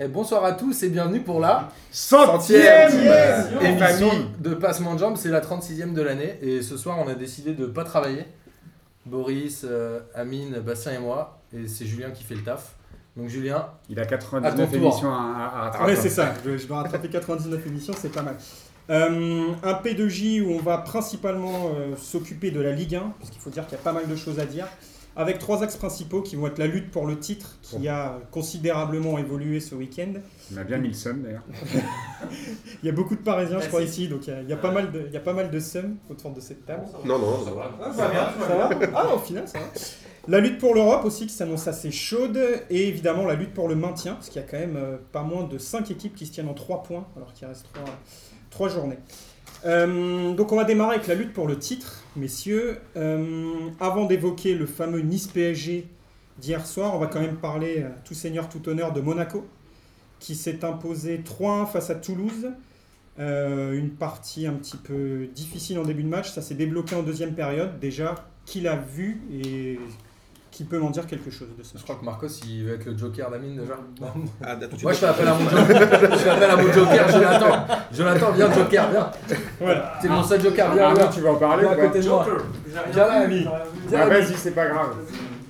Et bonsoir à tous et bienvenue pour la Centième émission de Passement de Jambes. C'est la 36e de l'année et ce soir on a décidé de pas travailler. Boris, euh, Amine, Bastien et moi. Et c'est Julien qui fait le taf. Donc Julien, Il a À ton 99 tour. émissions à, à- à rattraper. Ouais, c'est ça. Je, je vais rattraper 99 émissions, c'est pas mal. Euh, un P2J où on va principalement euh, s'occuper de la Ligue 1, puisqu'il faut dire qu'il y a pas mal de choses à dire, avec trois axes principaux qui vont être la lutte pour le titre, qui a considérablement évolué ce week-end. On a bien mis le seum d'ailleurs. Il y a beaucoup de Parisiens, je crois, ici, donc il y a, il y a pas mal de, il y a pas mal de seum autour de cette table. Non, non, ça va. Ça va, ça va Ah, au final, ça va. La lutte pour l'Europe aussi qui s'annonce assez chaude et évidemment la lutte pour le maintien parce qu'il y a quand même euh, pas moins de 5 équipes qui se tiennent en 3 points alors qu'il reste 3, journées. Euh, donc on va démarrer avec la lutte pour le titre, messieurs. Euh, avant d'évoquer le fameux Nice PSG d'hier soir, on va quand même parler euh, tout seigneur tout honneur de Monaco qui s'est imposé 3-1 face à Toulouse. Euh, une partie un petit peu difficile en début de match, ça s'est débloqué en deuxième période. Déjà, qui l'a vu et qui peut m'en dire quelque chose de ce je crois que Marcos il va être le Joker d'Amine déjà. Ah. Moi je fais appel à mon Joker. je fais appel à mon Joker, Jonathan. Jonathan, viens Joker, viens. Voilà. C'est mon seul Joker, viens, Ah, viens. tu vas en parler Viens à ou pas côté de moi. Viens là, Ami. Viens, Ah, Ami. Vas-y, c'est pas grave.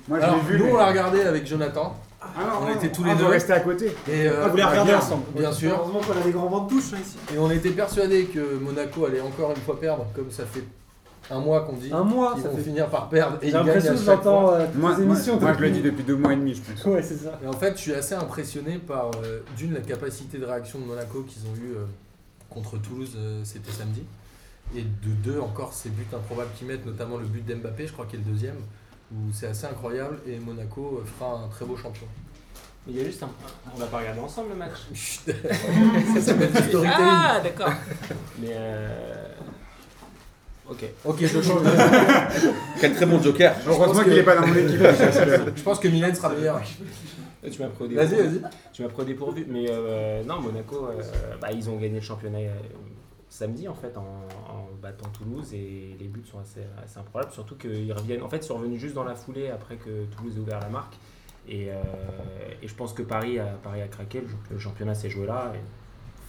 Moi je Alors, l'ai vu. nous mais- on l'a regardé avec Jonathan. Ah, non, on non. était tous Ah, les deux. restez à côté. Et, euh, Ah, vous les regardez bien- ensemble Bien sûr. Heureusement qu'on a des grands vents de douche hein, ici. Et on était persuadé que Monaco allait encore une fois perdre, comme ça fait un mois qu'on dit. Un mois, Ils ça vont fait. finir par perdre et J'ai ils gagnent à l'impression que chaque fois. j'entends euh, toutes Moi, les moi, émissions. moi, je le depuis- dis depuis deux mois et demi, je pense. Ouais, c'est ça. Et en fait, je suis assez impressionné par, euh, d'une, la capacité de réaction de Monaco qu'ils ont eu euh, contre Toulouse, euh, c'était samedi. Et de deux, encore ces buts improbables qu'ils mettent, notamment le but d'Mbappé, je crois qu'il est le deuxième, où c'est assez incroyable. Et Monaco euh, fera un très beau champion. Mais il y a juste un. On va pas regarder ensemble le match. ça s'appelle du storytelling. Ah, d'accord. Mais euh. Ok. Ok, je change. Quel très bon joker. Heureusement pense qu'il n'est pas dans mon équipe. je pense que Mylène sera meilleure. Tu m'as pris au Vas-y, dépourvu. vas-y. Tu m'as pris au dépourvu. Mais euh, non, Monaco, euh, bah, ils ont gagné le championnat euh, samedi en fait en, en battant Toulouse et les buts sont assez, assez improbables. Surtout qu'ils reviennent. En fait, ils sont revenus juste dans la foulée après que Toulouse ait ouvert la marque. Et, euh, et je pense que Paris a, Paris a craqué. Le, le championnat s'est joué là. et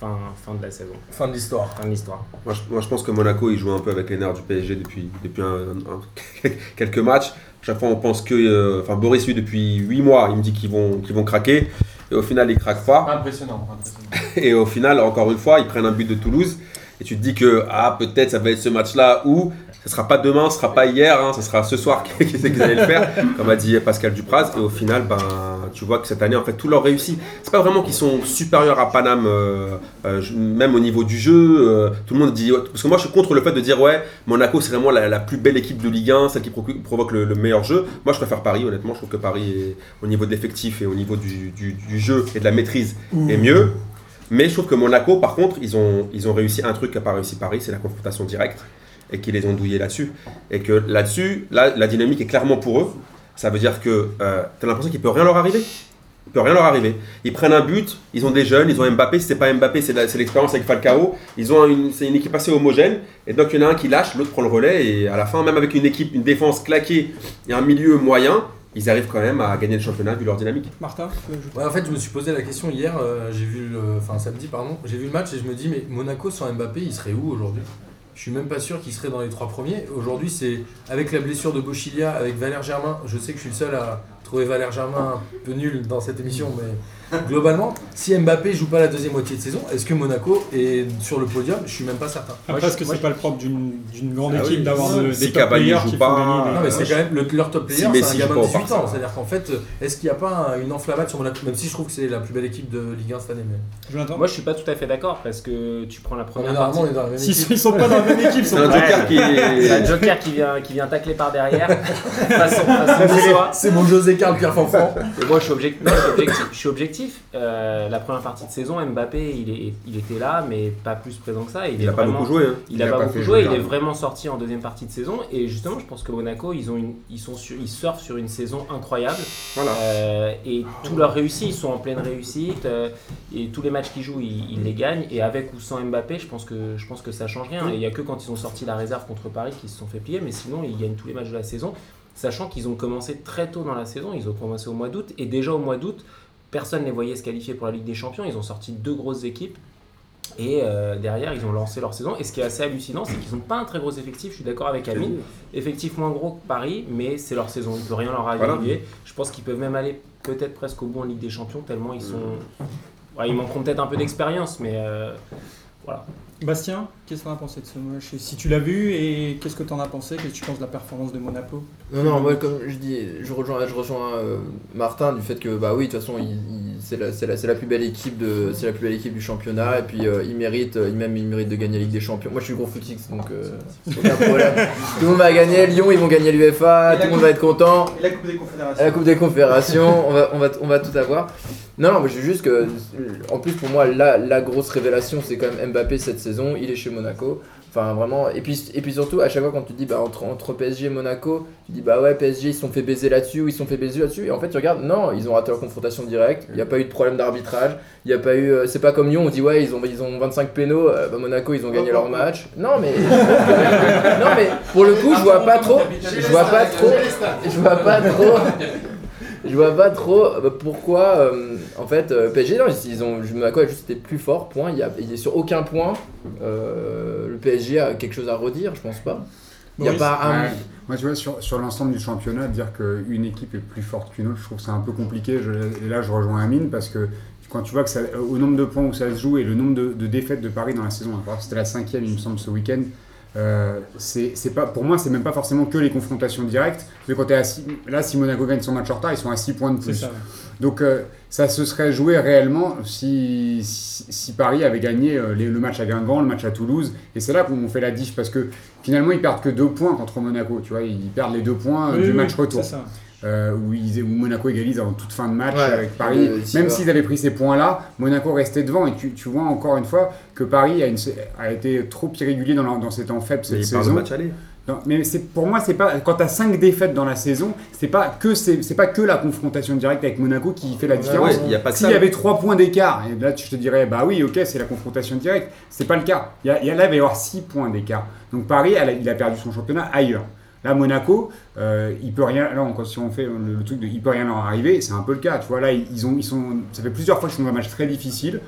fin, fin de la saison. Fin de l'histoire. Fin de l'histoire. Moi je, moi, je pense que Monaco, il joue un peu avec les nerfs du PSG depuis, depuis un- un- quelques matchs. Chaque fois, on pense que. euh, Enfin, Boris, lui, depuis 8 mois, il me dit qu'ils vont, qu'ils vont craquer. Et au final, ils craquent pas. Impressionnant, impressionnant. Et au final, encore une fois, ils prennent un but de Toulouse. Et tu te dis que ah, peut-être ça va être ce match-là où ce sera pas demain, ce sera pas hier, hein, ce sera ce soir qu'ils qu'ils allaient le faire, comme a dit Pascal Dupraz. Et au final, ben, tu vois que cette année, en fait, tout leur réussit. C'est pas vraiment qu'ils sont supérieurs à Paname, euh, euh, même au niveau du jeu. euh, tout le monde dit. Parce que moi, je suis contre le fait de dire ouais, Monaco, c'est vraiment la, la plus belle équipe de Ligue 1, celle qui provoque le, le meilleur jeu. Moi, je préfère Paris, honnêtement. Je trouve que Paris, est, au niveau de l'effectif et au niveau du, du- du jeu et de la maîtrise, est mieux. Mais je trouve que Monaco, par contre, ils ont, ils ont réussi un truc qu'a pas réussi Paris, c'est la confrontation directe. Et qu'ils les ont douillés là-dessus. Et que là-dessus, là, la dynamique est clairement pour eux. Ça veut dire que tu as l'impression qu'il peut rien leur arriver. Il peut rien leur arriver. Ils prennent un but, ils ont des jeunes, ils ont Mbappé. Si c'est pas Mbappé, c'est l'expérience avec Falcao. Ils ont une, c'est une équipe assez homogène. Et donc il y en a un qui lâche, l'autre prend le relais. Et à la fin, même avec une équipe, une défense claquée et un milieu moyen, ils arrivent quand même à gagner le championnat vu leur dynamique. Martin Ouais, en fait, je me suis posé la question hier, euh, j'ai vu le, enfin samedi, pardon, j'ai vu le match et je me dis, mais Monaco sans Mbappé, il serait où aujourd'hui? Je suis même pas sûr qu'il serait dans les trois premiers. Aujourd'hui, c'est avec la blessure de Bochilia, avec Valère Germain. Je sais que je suis le seul à trouver Valère Germain un peu nul dans cette émission, mais globalement, si Mbappé joue pas la deuxième moitié de saison, est-ce que Monaco est sur le podium? Je suis même pas certain. Après, est-ce que c'est pas le propre d'une d'une grande Ah équipe oui, d'avoir si- de- si des top players qui pas, font des- Non, mais c'est quand même le- leur top player, si c'est Messi un gamin de au 18 ans. C'est-à-dire qu'en fait, est-ce qu'il n'y a pas un- une enflammade sur Monaco? Même si je trouve que c'est la plus belle équipe de Ligue 1 cette année. Mais... Jonathan Moi, je suis pas tout à fait d'accord parce que tu prends la On est première normalement, partie. on est dans la même équipe. ils sont pas dans la même équipe, C'est un Ouais. joker qui C'est un est. joker qui vient, qui vient tacler par derrière. façon, façon Niçois. C'est mon José Carl Pierre Fanfran. Et moi, je suis, objec- non, je suis objectif. Je suis objectif. Euh, la première partie de saison, Mbappé, il, est, il était là, mais pas plus présent que ça. Il, n'a pas vraiment- beaucoup joué. hein. Il n'a Il a pas, pas beaucoup joué, il est grave. vraiment sorti en deuxième partie de saison. Et justement, je pense que Monaco, ils, ont une, ils, sont sur, ils surfent sur une saison incroyable. Voilà. Euh, et tout leur réussite, ils sont en pleine réussite. euh, et tous les matchs qu'ils jouent, ils, ils les gagnent. Et avec ou sans Mbappé, je pense que, je pense que ça change rien. Et il n'y a que quand ils ont sorti la réserve contre Paris qu'ils se sont fait plier. Mais sinon, ils gagnent tous les matchs de la saison. Sachant qu'ils ont commencé très tôt dans la saison. Ils ont commencé au mois d'août. Et déjà au mois d'août, personne ne les voyait se qualifier pour la Ligue des Champions. Ils ont sorti deux grosses équipes. Et euh, derrière, ils ont lancé leur saison. Et ce qui est assez hallucinant, c'est qu'ils n'ont pas un très gros effectif. Je suis d'accord avec Amine. Effectif moins gros que Paris, mais c'est leur saison. Il ne peut rien leur arriver. Voilà. Je pense qu'ils peuvent même aller peut-être presque au bout en Ligue des Champions, tellement ils sont. Ouais, ils manqueront peut-être un peu d'expérience, mais euh, voilà. Bastien, qu'est-ce que t'en as pensé de ce match Si tu l'as vu, et qu'est-ce que t'en as pensé Qu'est-ce que tu penses de la performance de Monaco Non, non, moi, comme je dis, je rejoins, je rejoins euh, Martin du fait que, bah oui, de toute façon, il, il- c'est la, c'est la, c'est la plus belle équipe de, c'est la plus belle équipe du championnat, et puis euh, il mérite, euh, il même il mérite de gagner la Ligue des Champions. Moi, je suis gros footix, donc euh, aucun problème. tout le monde va gagner, Lyon, ils vont gagner l'UFA, tout le monde va être content. Et la Coupe des Confédérations. la Coupe des Confédérations, on va, on va, on va tout avoir. Non, non, mais je juste que, en plus pour moi, la, la grosse révélation, c'est quand même Mbappé cette saison. Il est chez Monaco. Enfin, vraiment. Et puis, et puis surtout, à chaque fois quand tu dis bah, entre, PSG et Monaco, tu dis bah ouais, PSG ils se sont fait baiser là-dessus ou ils se sont fait baiser là-dessus. Et en fait, tu regardes, non, ils ont raté leur confrontation directe. Il n'y a pas eu de problème d'arbitrage. Il n'y a pas eu. euh, c'est pas comme Lyon, on dit ouais, ils ont, ils ont 25 pénaux. euh, bah, Monaco, ils ont gagné leur match. Non, mais. non, mais pour le coup, je vois pas trop. Je vois pas trop. Je vois pas trop. Je vois pas trop euh, pourquoi, euh, en fait, euh, PSG, non, ils ont, Monaco a juste été plus fort, point. Il y a, il a sur aucun point, euh, le PSG a quelque chose à redire, je pense pas. Il y a pas un. Ouais. Moi, tu vois, sur, sur l'ensemble du championnat, dire qu'une équipe est plus forte qu'une autre, je trouve que c'est un peu compliqué. Je- et là, je rejoins Amine parce que quand tu vois que ça, au nombre de points où ça se joue et le nombre de, de défaites de Paris dans la saison, c'était la cinquième, il me semble, ce week-end. Euh, c'est pas pour moi c'est même pas forcément que les confrontations directes que quand t'es à six- là si Monaco gagne son match en retard ils sont à 6 points de plus ça. donc euh, ça se serait joué réellement si, si, si Paris avait gagné euh, les- le match à Guingamp, le match à Toulouse. Et c'est là qu'on fait la diff parce que finalement ils perdent que deux points contre Monaco. Tu vois, ils perdent les deux points Oui, du oui, match retour. Ça. Euh, où, ils- où Monaco égalise en toute fin de match Ouais, avec Paris. Même s'ils avaient pris ces points-là, Monaco restait devant. Et tu, tu vois encore une fois que Paris a, une- a été trop irrégulier dans, leur- dans ces temps faibles cette saison. match aller. Non, mais c'est pour moi c'est pas quand tu as 5 défaites dans la saison, c'est pas que c'est c'est pas que la confrontation directe avec Monaco qui fait la différence. Ouais, S'il ça. y avait 3 points d'écart, et là je te dirais bah oui, OK, c'est la confrontation directe, c'est pas le cas. Il y a, y là il va y avoir 6 points d'écart. Donc Paris elle il a perdu son championnat ailleurs. Là Monaco, euh, il peut rien là on- si on fait le, le truc de il peut rien leur arriver, c'est un peu le cas, tu vois là ils ont ils sont ça fait plusieurs fois qu'ils sont dans un match très difficile.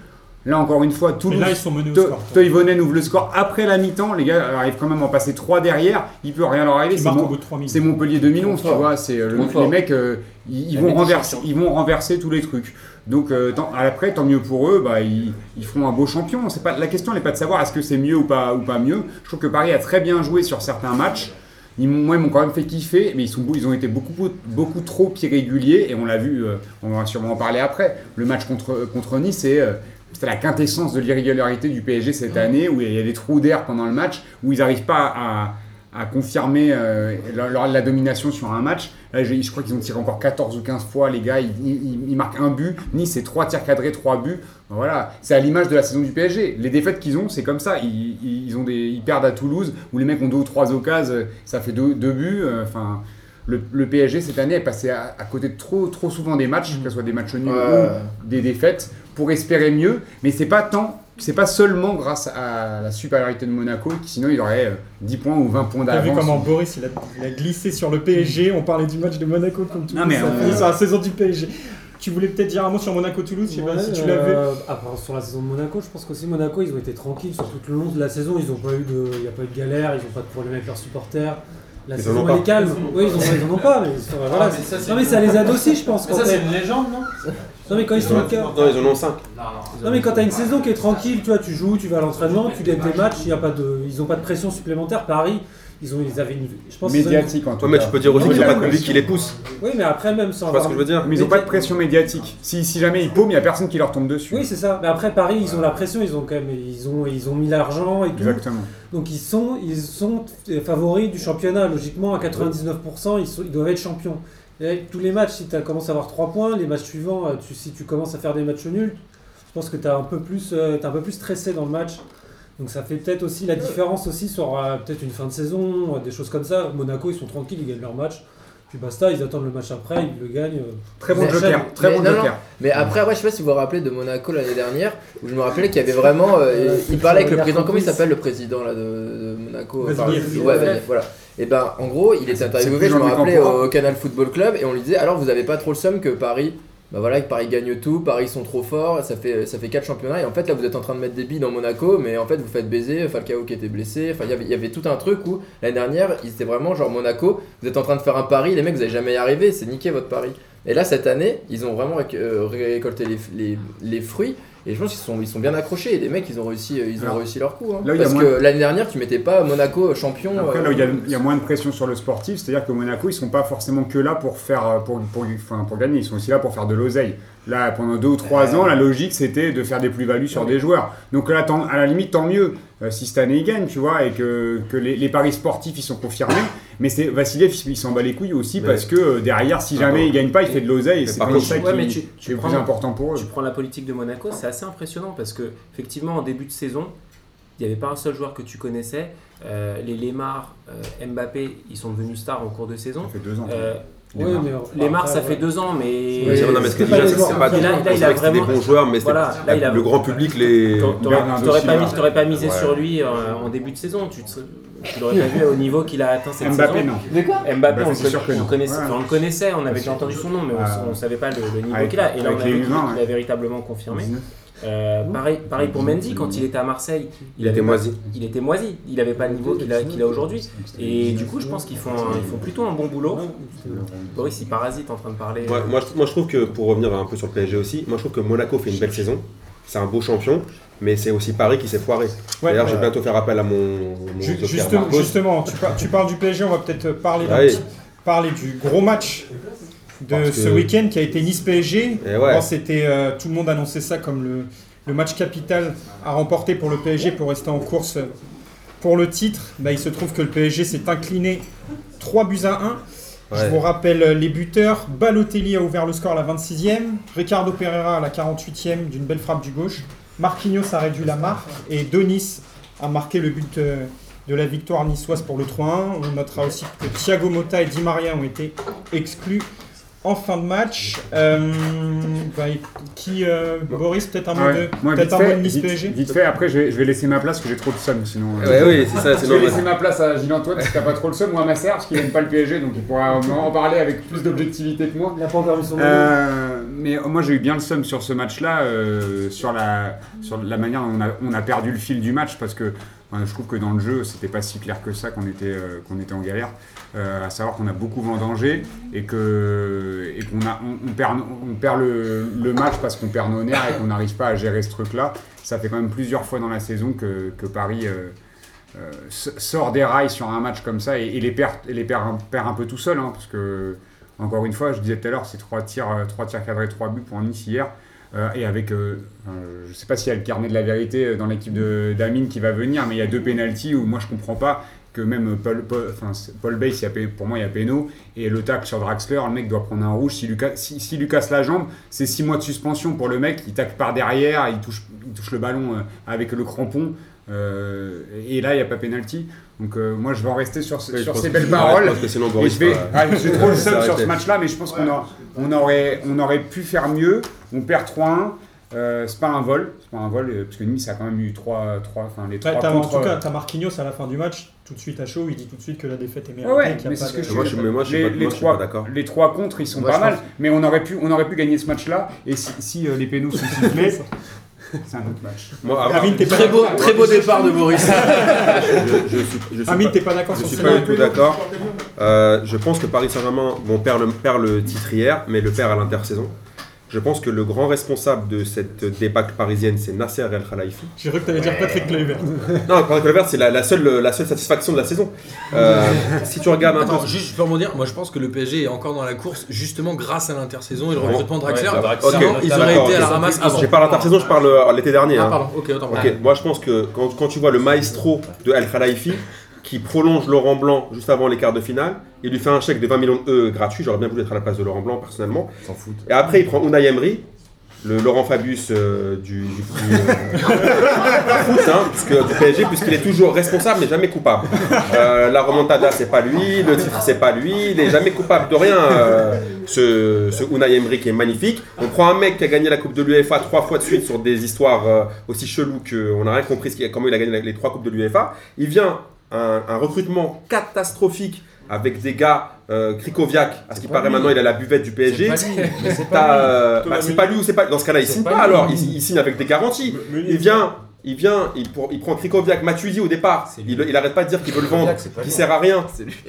Là encore une fois Toulouse là, ils sont menés au To- score. Toivonen ouvre le score après la mi-temps. Les gars arrivent quand même à en passer 3 derrière. Il peut rien leur arriver. C'est Mon- au bout de 3 minutes. c'est Montpellier 2011, Trop tu vois. C'est euh, le- les mecs, euh, ils, vont renverser, ils vont renverser tous les trucs. Donc euh, tant- après, tant mieux pour eux. Bah, ils, ils feront un beau champion. C'est pas la question n'est pas de savoir est-ce que c'est mieux ou pas ou pas mieux. Je trouve que Paris a très bien joué sur certains matchs. Ils moi, ils m'ont quand même fait kiffer, mais ils, sont, ils ont été beaucoup, beaucoup trop irréguliers, et on l'a vu, euh, on va sûrement en parler après. Le match contre, contre Nice, c'est, euh, c'était la quintessence de l'irrégularité du PSG cette année, où il y a des trous d'air pendant le match, où ils n'arrivent pas à, à confirmer euh, leur- la domination sur un match. Là, je, je crois qu'ils ont tiré encore 14 ou 15 fois, les gars, ils, ils- ils marquent un but. Nice, c'est 3 tirs cadrés, 3 buts. Voilà, c'est à l'image de la saison du PSG. Les défaites qu'ils ont, c'est comme ça. Ils, ils- ont des, ils perdent à Toulouse, où les mecs ont deux ou trois occasions, euh, ça fait deux, deux buts. euh, Enfin, le, le PSG cette année est passé à, à côté de trop, trop souvent des matchs, que ce soit des matchs nuls Ouais. ou des défaites, pour espérer mieux. Mais c'est pas tant, c'est pas seulement grâce à la supériorité de Monaco, sinon il aurait euh, 10 points ou 20 points T'as vu d'avance. comment Boris il a, il a glissé sur le PSG On parlait du match de Monaco comme tout Non, mais ça on- finit sur la saison du PSG. Tu voulais peut-être dire un mot sur Monaco-Toulouse Je sais pas si tu l'as vu. euh, après, sur la saison de Monaco, je pense qu'aussi Monaco, ils ont été tranquilles sur tout le long de la saison. Ils n'ont pas eu de, il n'y a pas eu de galère, ils n'ont pas de problème avec leurs supporters. La Ils saison elle est calme. Oui, ils en, ils en ont pas, mais, voilà. mais ça, c'est- non mais ça les aide aussi, je pense. Mais ça, c'est une légende, non? Non mais quand ils sont au cœur. Non, ils en ont 5. Non mais quand t'as une saison qui est tranquille, tu vois, tu joues, tu vas à l'entraînement, tu gagnes tes matchs, il y a pas de, ils ont pas de pression supplémentaire. Paris, ils ont, ils avaient une, je pense. Médiatique en tout Ouais, mais cas. tu peux dire aussi qu'ils n'ont pas de public qui les pousse. Oui, mais après même sans. Tu vois ce que je veux dire Mais ils n'ont pas de pression médiatique. Si, si jamais ils paument, il n'y a personne qui leur tombe dessus. Oui, c'est ça. Mais après Paris, ils ont la pression, ils ont quand même, ils ont, ils ont mis l'argent et tout. Exactement. Donc ils sont, ils sont favoris du championnat. Logiquement, à 99%, ils, sont- ils doivent être champions. Et avec tous les matchs, si tu commences à avoir 3 points, les matchs suivants, euh, si tu commences à faire des matchs nuls, je pense que tu es un, peu plus, euh, un peu plus stressé dans le match. Donc ça fait peut-être aussi la différence aussi sur euh, peut-être une fin de saison, des choses comme ça. Monaco, ils sont tranquilles, ils gagnent leur match. Puis basta, ils attendent le match après, ils le gagnent. euh. Très bon Mais- joker. Très mais bon joker. Mais après, ouais, je sais pas si vous vous rappelez de Monaco l'année dernière, où je me rappelais qu'il y avait vraiment. euh, Euh, il parlait avec le président, comment il s'appelle le président là, de, de Monaco. Enfin, Ouais, voilà. Et ben, en gros, il était c'est interviewé, je me rappelais, au Canal Football Club, et on lui disait alors vous avez pas trop le seum que Paris bah voilà, Paris gagne tout, Paris sont trop forts, ça fait, ça fait 4 championnats, et en fait là vous êtes en train de mettre des billes dans Monaco, mais en fait vous faites baiser Falcao qui était blessé, enfin il y avait- tout un truc où l'année dernière, ils étaient vraiment genre Monaco, vous êtes en train de faire un pari, les mecs vous allez jamais y c'est niquer votre pari. Et là cette année, ils ont vraiment euh, récolté les, les fruits, et je pense qu'ils sont, ils sont bien accrochés, et les mecs ils ont réussi, euh, ils ont Alors, réussi leur coup. hein. là Parce que l'année dernière tu mettais pas Monaco champion. Après, euh, là où il y, a, il y a moins de pression sur le sportif, c'est-à-dire que Monaco, ils sont pas forcément que là pour faire euh, pour, pour, enfin, pour gagner, ils sont aussi là pour faire de l'oseille. Là, pendant deux ou trois ans, la logique c'était de faire des plus-values sur des joueurs. Donc là, à la limite, tant mieux euh, si cette année ils gagnent, tu vois, et que, que les, les paris sportifs ils sont confirmés. Mais c'est Vassiliev, il s'en bat les couilles aussi Mais- parce que euh, derrière, si jamais Attends. il gagne pas, il fait de l'oseille et c'est contre, ça qui, ouais, tu- qui tu est prends- plus important pour eux. Tu prends la politique de Monaco, c'est assez impressionnant parce que effectivement en début de saison, il n'y avait pas un seul joueur que tu connaissais. Euh, les Lemar, euh, Mbappé, ils sont devenus stars en cours de saison. Ça fait deux ans. Euh, Oui, Lemar, après, ça ouais. fait deux ans, mais Oui, non, mais ce que c'est pas des bons joueurs, mais c'était Voilà, là, il a- le grand public les. T'aurais- pas, mis- misé Ouais. sur lui en début de saison. Tu, te- tu l'aurais pas vu au niveau qu'il a atteint cette Mbappé, saison. non. Mais quoi Mbappé, Bah, on, sûr que non. on, connaissait, Ouais. enfin, on le connaissait, on avait déjà entendu son nom, mais on, on savait pas le, le niveau Avec- qu'il a. Et là, on a vu qu'il a véritablement confirmé. 19. Euh, pareil, pareil pour Mendy, quand il était à Marseille, Il était moisi. il était moisi. Il n'avait pas le niveau qu'il a, qu'il a aujourd'hui. Et du coup, je pense qu'ils font, un- ils font plutôt un bon boulot. Boris, il parasite en train de parler. Ouais, moi, je, moi, je trouve que pour revenir un peu sur le PSG aussi, moi je trouve que Monaco fait une belle saison. C'est un beau champion, mais c'est aussi Paris qui s'est foiré. Ouais, D'ailleurs, euh, je vais bientôt faire appel à mon, mon Ju- joker Justement, tu, par- tu parles du PSG, on va peut-être parler, oui. petit- parler du gros match de Parce ce que- week-end qui a été Nice-PSG. Ouais. Bon, c'était, euh, tout le monde annonçait ça comme le, le match capital à remporter pour le PSG pour rester en course pour le titre. Bah, il se trouve que le PSG s'est incliné 3 buts à 1. Je vous rappelle les buteurs. Balotelli a ouvert le score à la 26e. Ricardo Pereira à la 48e d'une belle frappe du gauche. Marquinhos a réduit la marque. Et Donis a marqué le but euh, de la victoire niçoise pour le 3-1. On notera aussi que Thiago Motta et Di Maria ont été exclus en fin de match. Euh, bah, qui, euh, Boris, peut-être un mot Ouais. de, Moi, peut-être un mot fait, de Nice vite- PSG vite fait, après je vais, je vais laisser ma place parce que j'ai trop de somme sinon. euh, Ouais, oui, c'est ça. Je Sinon, vais laisser ma place à Gilles-Antoine si t'as pas trop le seum ou à ma sœur parce qu'il aime pas le PSG donc il pourra en parler avec plus d'objectivité que moi. Il n'a pas encore mis son nom. Euh, mais euh, moi j'ai eu bien le seum sur ce match-là, euh, sur, la, sur la manière dont on a, on a perdu le fil du match parce que je trouve que dans le jeu c'était pas si clair que ça qu'on était, euh, était en galère. Euh, à savoir qu'on a beaucoup vendangé et que et qu'on on, perd on perd le, match parce qu'on perd nos nerfs et qu'on n'arrive pas à gérer ce truc-là. Ça fait quand même plusieurs fois dans la saison que, que Paris euh, sort des rails sur un match comme ça et, les perd les perd, un- perd un peu tout seul hein, parce que encore une fois, je disais tout à l'heure, c'est trois tirs, trois tirs cadrés, trois buts pour Nice hier. Euh, et avec, euh, je sais pas s'il y a le carnet de la vérité euh, dans l'équipe d'Amine qui va venir, mais il y a deux pénalties où moi je comprends pas que même Paul, Paul, enfin, Paul Bass, il y a pé- pour moi il y a péno, et le tacle sur Draxler, le mec doit prendre un rouge. S'il lui, si, lui casse la jambe, c'est six mois de suspension pour le mec, il tacle par derrière, il touche, il touche le ballon avec le crampon. Euh, et là, il n'y a pas pénalty. Donc euh, moi, je vais en rester sur, Ouais, je sur ces belles ouais, paroles. je pense que sinon, Et Boris je vais, va- ah, j'ai trop le seum sur ce match-là, mais je pense qu'on a- on aurait, on aurait pu faire mieux. On perd 3-1. Euh, c'est pas un vol, c'est pas un vol, euh, parce que Nice a quand même eu 3, 3 enfin les Ouais, 3 t'as- en contre. tout cas, t'as Marquinhos à la fin du match, tout de suite à chaud, il dit tout de suite que la défaite est méritée. Ouais, ouais, mais c'est ce que je Moi, je, mais moi, je suis les, les je trois, d'accord. les trois contre, ils sont Moi, pas je mal, pense- mais on aurait pu, on aurait pu gagner ce match-là. Et si, si, euh, les pénaux sont sifflés, c'est un autre match. Amine, t'es pas Très beau, très beau départ de Boris. je, je suis, je suis Amine, pas- t'es pas d'accord Je sur suis pas du tout d'accord. Euh, je pense que Paris Saint-Germain bon, perd, le, perd le titre hier, mais le perd à l'intersaison. Je pense que le grand responsable de cette débâcle parisienne, c'est Nasser El Khalifi. J'ai cru que t'allais dire Patrick Kluivert. Non, Patrick Kluivert, c'est la, la seule, la seule satisfaction de la saison. Euh, si tu regardes un Attends, peu. juste je peux rebondir. Moi, je pense que le PSG est encore dans la course justement grâce à l'intersaison et le Ouais. recrutement de Draxler. Ouais, Draxler, Sinon, ok, ils auraient été à la ramasse avant. Je parle l'intersaison, je parle euh, l'été dernier. Ah, hein. pardon, ok, autant. Ok, moi je pense que quand, quand tu vois le maestro de El Khalifi qui prolonge Laurent Blanc juste avant les quarts de finale, il lui fait un chèque de 20 millions de E gratuit. J'aurais bien voulu être à la place de Laurent Blanc personnellement. S'en fout. Et après, il prend Unai Emery, le Laurent Fabius euh, du, du, du, euh, foot, hein, du PSG, puisqu'il est toujours responsable mais jamais coupable. Euh, la remontada, c'est pas lui, le titre, c'est pas lui, il est jamais coupable de rien. euh, ce, ce Unai Emery qui est magnifique. On prend un mec qui a gagné la Coupe de l'UEFA trois fois de suite sur des histoires euh, aussi cheloues qu'on n'a rien compris ce qu'il- comment il a gagné les trois Coupes de l'UEFA. Il vient un, un recrutement catastrophique avec des gars, euh, Krikoviak, à ce qui paraît lui. maintenant, il a la buvette du PSG. c'est pas lui. euh, bah, c'est Meunier. pas lui ou c'est pas. Dans ce cas-là, il signe pas alors. Il, il signe avec des garanties. Il vient, il vient, il, pour- il prend Krikoviak, Matuidi au départ. Il, il arrête pas de dire qu'il veut le vendre, qu'il sert à rien.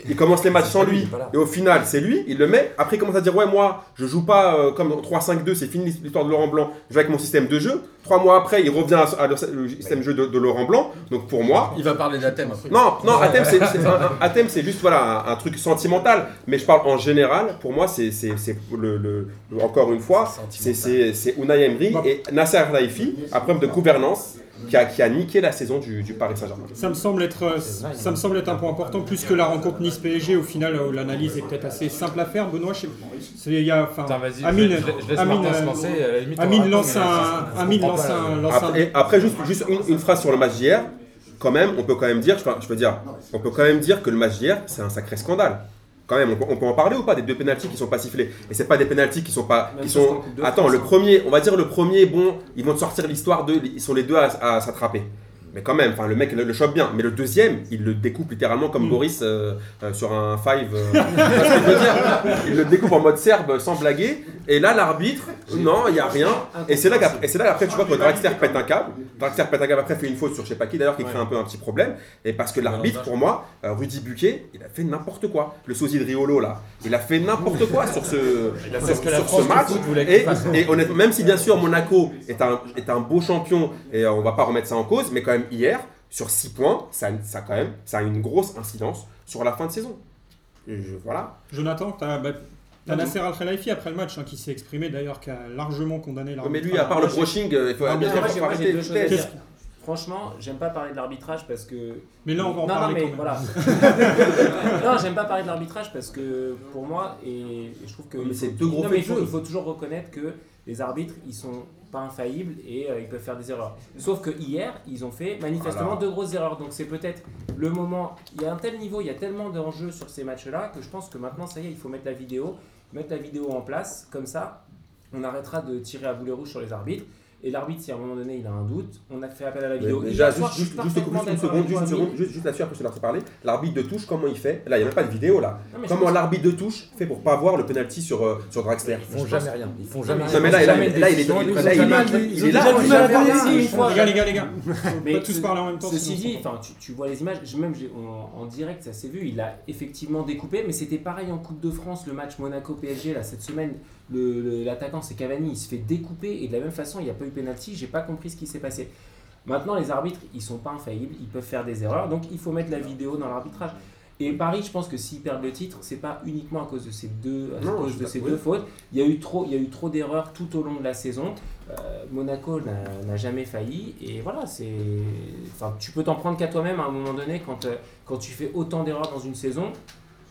Il commence les matchs sans lui. Et au final, c'est lui, il le met. Après, il commence à dire Ouais, moi, je joue pas euh, comme 3-5-2, c'est fini l'histoire de Laurent Blanc. Je joue avec mon système de jeu. Trois mois après, il revient à, à le, le système de jeu de, de Laurent Blanc. Donc pour moi, Il va parler d'Athème après. non, non, Athème, c'est, juste voilà, un, un truc sentimental. Mais je parle en général, pour moi, c'est, le, le- le- encore une fois, c'est, c'est, c'est Unai Emery et Nasser Laifi, un problème de gouvernance qui a, qui a niqué la saison du, du Paris Saint-Germain. Ça me semble être, euh, ça me semble être un point important, plus que la rencontre Nice-PSG. Au final, euh, l'analyse est peut-être assez simple à faire. Benoît, je sais- c'est- il y a, enfin, Putain, vas-y, Amine, je, je- je laisse Amine, euh, lance un, euh, Amine lance pas, un, lance un- Après, et après, juste, juste une, une phrase sur le match d'hier. Quand même, on peut quand même dire, je veux dire, on peut quand même dire que le match d'hier, c'est un sacré scandale. Quand même, on peut, on peut en parler ou pas des deux pénalties qui sont pas sifflés Et c'est pas des pénalties qui sont pas, Même qui sont. Attends, France, le premier, on va dire le premier, bon, ils vont te sortir l'histoire de, ils sont les deux à, à s'attraper. Mais quand même, enfin, le mec le, le chope bien. Mais le deuxième, il le découpe littéralement comme Mm. Boris euh, euh, sur un five. euh, je veux dire? Il le découpe en mode serbe sans blaguer. Et là, l'arbitre, non, il y a rien. Et c'est là qu'après, c'est là qu'après, tu vois que Draxler pète un câble. Draxler pète un câble après fait une faute sur je sais pas qui d'ailleurs qui crée un peu un petit problème. Et parce que l'arbitre, pour moi, Rudy Buquet, il a fait n'importe quoi. Le sosie de Riolo là, il a fait n'importe quoi sur ce, sur, ce sur match. Et, et honnêtement, même si bien sûr Monaco est un, est un beau champion et on va pas remettre ça en cause, mais quand même hier, sur 6 points, ça, ça quand même, ça a une grosse incidence sur la fin de saison. Et je- voilà. Jonathan, t'as bah, t'as Nasser Al Khelaifi après le match hein, qui s'est exprimé d'ailleurs, qui a largement condamné Mais l'arbitre. lui, à part le brushing, euh, il faut mais arrêter de. Franchement, j'aime pas parler de l'arbitrage parce que. Mais là, on va en non, parler non, mais quand même. voilà. non, j'aime pas parler de l'arbitrage parce que pour moi, et je trouve que. Mais c'est deux gros non, mais faut, il faut toujours reconnaître que les arbitres, ils sont pas infaillibles et euh, ils peuvent faire des erreurs. Sauf que hier, ils ont fait manifestement Voilà. deux grosses erreurs. Donc c'est peut-être le moment. Il y a un tel niveau, il y a tellement d'enjeux sur ces matchs-là que je pense que maintenant, ça y est, il faut mettre la vidéo, mettre la vidéo en place. Comme ça, on arrêtera de tirer à boulet rouge sur les arbitres. Et l'arbitre, si à un moment donné il a un doute, on a fait appel à la vidéo. Mais déjà, juste, je juste, juste, une seconde, juste, une seconde, juste, juste là-dessus, après je te laisse parler. L'arbitre de touche, comment il fait Là, il n'y a même pas de vidéo là. Non, Comment l'arbitre de touche fait pour pas voir le penalty sur, euh, sur Draxler Ils font jamais rien. Ils font jamais Non, mais là, là, là, il est là, il est là, rien. Les gars, les gars, les gars, Mais on va tous ce- parler en même temps. Ceci dit, tu, tu vois les images, j'ai- même en, direct, ça s'est vu, il a effectivement découpé, mais c'était pareil en Coupe de France, le match Monaco-PSG, là, cette semaine, l'attaquant c'est Cavani, il se fait découper, et de la même façon, il n'y a pas eu pénalty, j'ai pas compris ce qui s'est passé. Maintenant, les arbitres, ils sont pas infaillibles, ils peuvent faire des erreurs, donc il faut mettre la vidéo dans l'arbitrage. Et Paris, je pense que s'ils perdent le titre, c'est pas uniquement à cause de ces deux, à Non, cause de ces deux fautes. Il y a eu trop, il y a eu trop d'erreurs tout au long de la saison. Euh, Monaco n'a- n'a jamais failli et voilà, c'est. Enfin, tu peux t'en prendre qu'à toi-même à un moment donné quand, euh, quand tu fais autant d'erreurs dans une saison.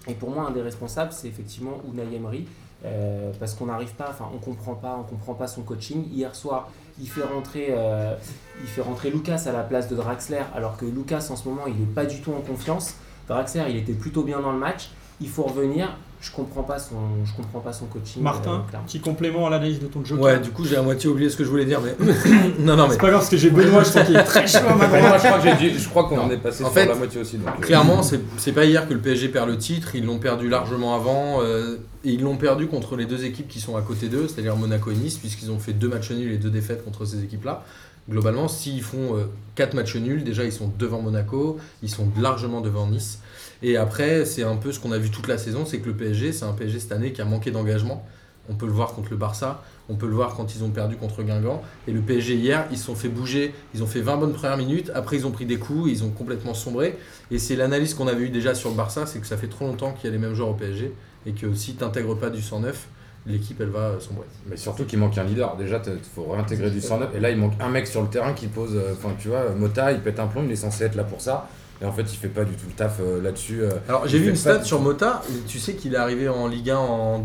Et pour moi, un des responsables, c'est effectivement Unai Emery. Euh, parce qu'on n'arrive pas, enfin, on comprend pas, comprend pas son coaching. Hier soir, il fait rentrer, euh, il fait rentrer Lucas à la place de Draxler, alors que Lucas en ce moment, il n'est pas du tout en confiance. Draxler, il était plutôt bien dans le match. Il faut revenir. Je comprends pas son, je comprends pas son coaching. Martin, euh, petit complément à l'analyse de ton joker. Ouais, du coup, j'ai à moitié oublié ce que je voulais dire, mais. non, non, mais. C'est pas grave parce que j'ai Benoît, je sens qu'il est très chaud. Moi, je crois crois qu'on Non. est passé En sur fait, la moitié aussi. donc, euh, Clairement, c'est c'est pas hier que le PSG perd le titre, ils l'ont perdu largement avant, euh, et ils l'ont perdu contre les deux équipes qui sont à côté d'eux, c'est-à-dire Monaco et Nice, puisqu'ils ont fait deux matchs nuls et deux défaites contre ces équipes-là. Globalement, s'ils font euh, quatre matchs nuls, déjà ils sont devant Monaco, ils sont largement devant Nice. Et après, c'est un peu ce qu'on a vu toute la saison, c'est que le PSG, c'est un PSG cette année qui a manqué d'engagement. On peut le voir contre le Barça, on peut le voir quand ils ont perdu contre Guingamp. Et le PSG hier, ils se sont fait bouger, ils ont fait 20 bonnes premières minutes, après ils ont pris des coups, ils ont complètement sombré. Et c'est l'analyse qu'on avait eue déjà sur le Barça, c'est que ça fait trop longtemps qu'il y a les mêmes joueurs au PSG, et que si tu n'intègres pas du 109, l'équipe elle va sombrer. Mais surtout qu'il manque un leader. Déjà, il faut réintégrer du 109. Et là, il manque un mec sur le terrain qui pose. euh, Enfin, tu vois, Mota, il pète un plomb, il est censé être là pour ça. Et en fait, il fait pas du tout le taf euh, là-dessus. euh. Alors j'ai vu une stat du sur. Mota, tu sais qu'il est arrivé en Ligue 1 en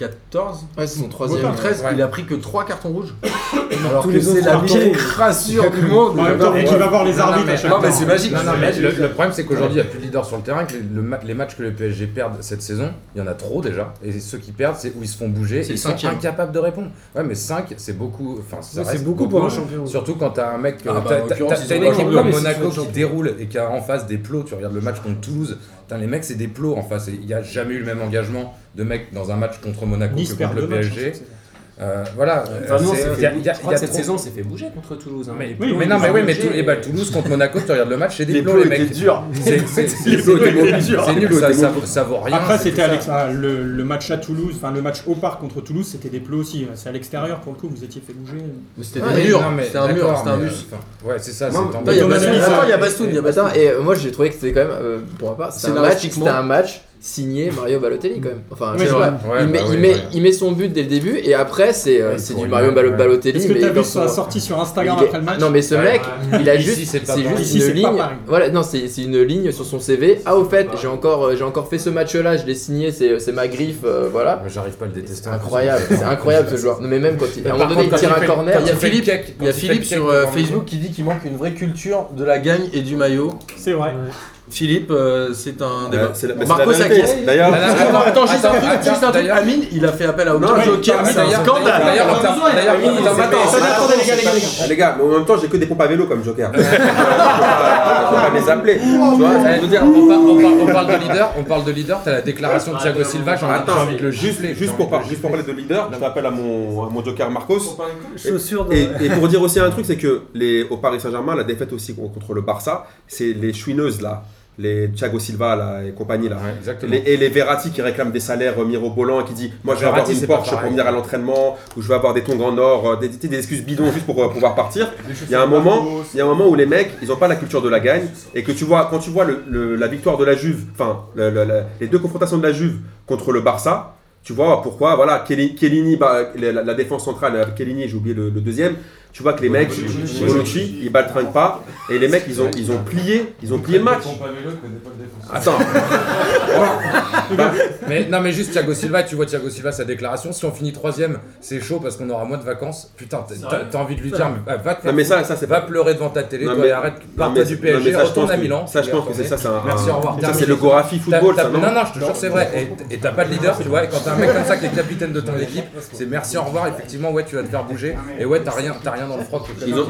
2014 Ouais, c'est son troisième. 2013, ouais. il a pris que 3 cartons rouges. Alors tous que les c'est autres la pire crassure du monde. Même temps, et tu vas voir les Non, non, arbitres à chaque non, mais fois. c'est magique. Non, non, mais c'est le, magique. le problème, c'est qu'aujourd'hui, il n'y a plus de leader sur le terrain. Que les, le ma- les matchs que le PSG perdent cette saison, il y en a trop déjà. Et ceux qui perdent, c'est où ils se font bouger. Et Ils sont incapables de répondre. Ouais, mais 5, c'est beaucoup. Enfin, ça Ouais, reste C'est beaucoup pour un champion. Surtout quand t'as un mec, Ah bah, t'as- une équipe comme Monaco qui déroule et qui t'as en face des plots. Tu regardes le match contre Toulouse, putain, les mecs, c'est des plots en face. Il n'y a jamais eu le même engagement de mecs dans un match contre Monaco Nice que contre le PSG. Euh, voilà. Enfin, nous, on C'est- s'est il y a- fait- il y a- je il crois y a que cette trop- saison, on s'est fait bouger contre Toulouse. hein. Mais, oui, mais non, mais oui, mais, tout- et bah, Toulouse contre Monaco, tu regardes le match, c'est des Les plots, les mecs. durs. C'est c'est- nul, ça, ça, ça vaut rien. Après, c'est c'était le, le match à Toulouse, enfin le match au parc contre Toulouse, c'était des plots aussi. C'est à l'extérieur pour le coup, vous étiez fait bouger. C'était des murs, c'était un mur, c'était un bus. Ouais, c'est ça. Il y a Bastoun, il y a Bastoun. et euh, moi j'ai trouvé que c'était quand même, euh, pour ma part, c'était un, match, Signé Mario Balotelli quand même. Enfin, Oui, je sais c'est pas, vrai. Ouais, il, met, bah il, met, ouais. il met son but dès le début et après c'est euh, du Mario ouais. Balotelli. Est-ce que mais tu as vu sa son- sortie sur Instagram après le match Non mais ce Ouais. mec, il a juste, c'est juste Ici, une ligne. Voilà, non, c'est c'est une ligne sur son CV. Ah au fait, j'ai encore, euh, j'ai encore fait ce match-là, je l'ai signé, c'est c'est ma griffe, euh, voilà. Mais J'arrive pas à le détester. C'est incroyable, c'est incroyable ce joueur. Non mais même quand il, à un moment donné, il tire un corner. Il y a Philippe, il y a Philippe sur euh, Facebook qui dit qu'il manque une vraie culture de la gagne et du maillot. C'est vrai. Philippe, euh, c'est un Ouais, débat. c'est la- mais c'est Marco la vérité. Sakis. D'ailleurs, Attends, attends, juste un Attends, truc, juste un truc. Amine, il a fait appel à mais- joker, c'est un d'ailleurs- scandale. D'ailleurs, Attendez les gars, les gars, les gars. Ah, les gars, mais en même temps, j'ai que des pompes à vélo comme Joker. Peux pas les appeler. Tu vois, je veux dire. on, par- on par- on parle de leader, on parle de leader, t'as la déclaration de Thiago Silva, j'ai Attends, envie de le juste, gifler. juste, pour, par- juste pour parler de leader, je fais appel à mon, Joker Marcos. Et, et pour dire aussi un truc, c'est que les, au Paris Saint-Germain, la défaite aussi contre le Barça, c'est les chouineuses là, les Thiago Silva là, et compagnie là. Ouais. Les- et les Verratti qui réclament des salaires euh, mirobolants et qui dit Moi je vais avoir une Porsche pour venir à l'entraînement, ou je vais avoir des tongs en or, euh, des, des, excuses bidons juste pour euh, pouvoir partir. Il y a un moment, il y a un moment où les mecs, ils n'ont pas la culture de la gagne et que tu vois, quand tu vois le- le- la victoire de la Juve, enfin le- le- le- les deux confrontations de la Juve contre le Barça, tu vois pourquoi, voilà, Chiellini, bah, la, la défense centrale, Chiellini, j'ai oublié le deuxième. Tu vois que les mecs, Bonucci, ils baltringuent pas et les mecs, ils ont, ils ont plié, ils ont plié le match. Attends, Mais non, mais juste Thiago Silva, tu vois Thiago Silva, sa déclaration. Si on finit troisième, c'est chaud parce qu'on aura moins de vacances. Putain, t'as- envie de lui dire, mais, va, non mais ça, ça c'est va pas. pleurer devant ta télé, toi, et arrête, non, pars du non, PSG, mais ça, je retourne pense à Milan. Ça, je pense que c'est ça, c'est un. Merci, au revoir. Ça, c'est le Gorafi football, ça, non non, non, je te jure, c'est vrai. Et- t'as pas de leader, tu vois. Et quand t'as un mec comme ça qui est capitaine de ton équipe, c'est merci, au revoir. Effectivement, ouais, tu vas te faire bouger. Et ouais, t'as rien, t'as rien dans le froc. Ils ont-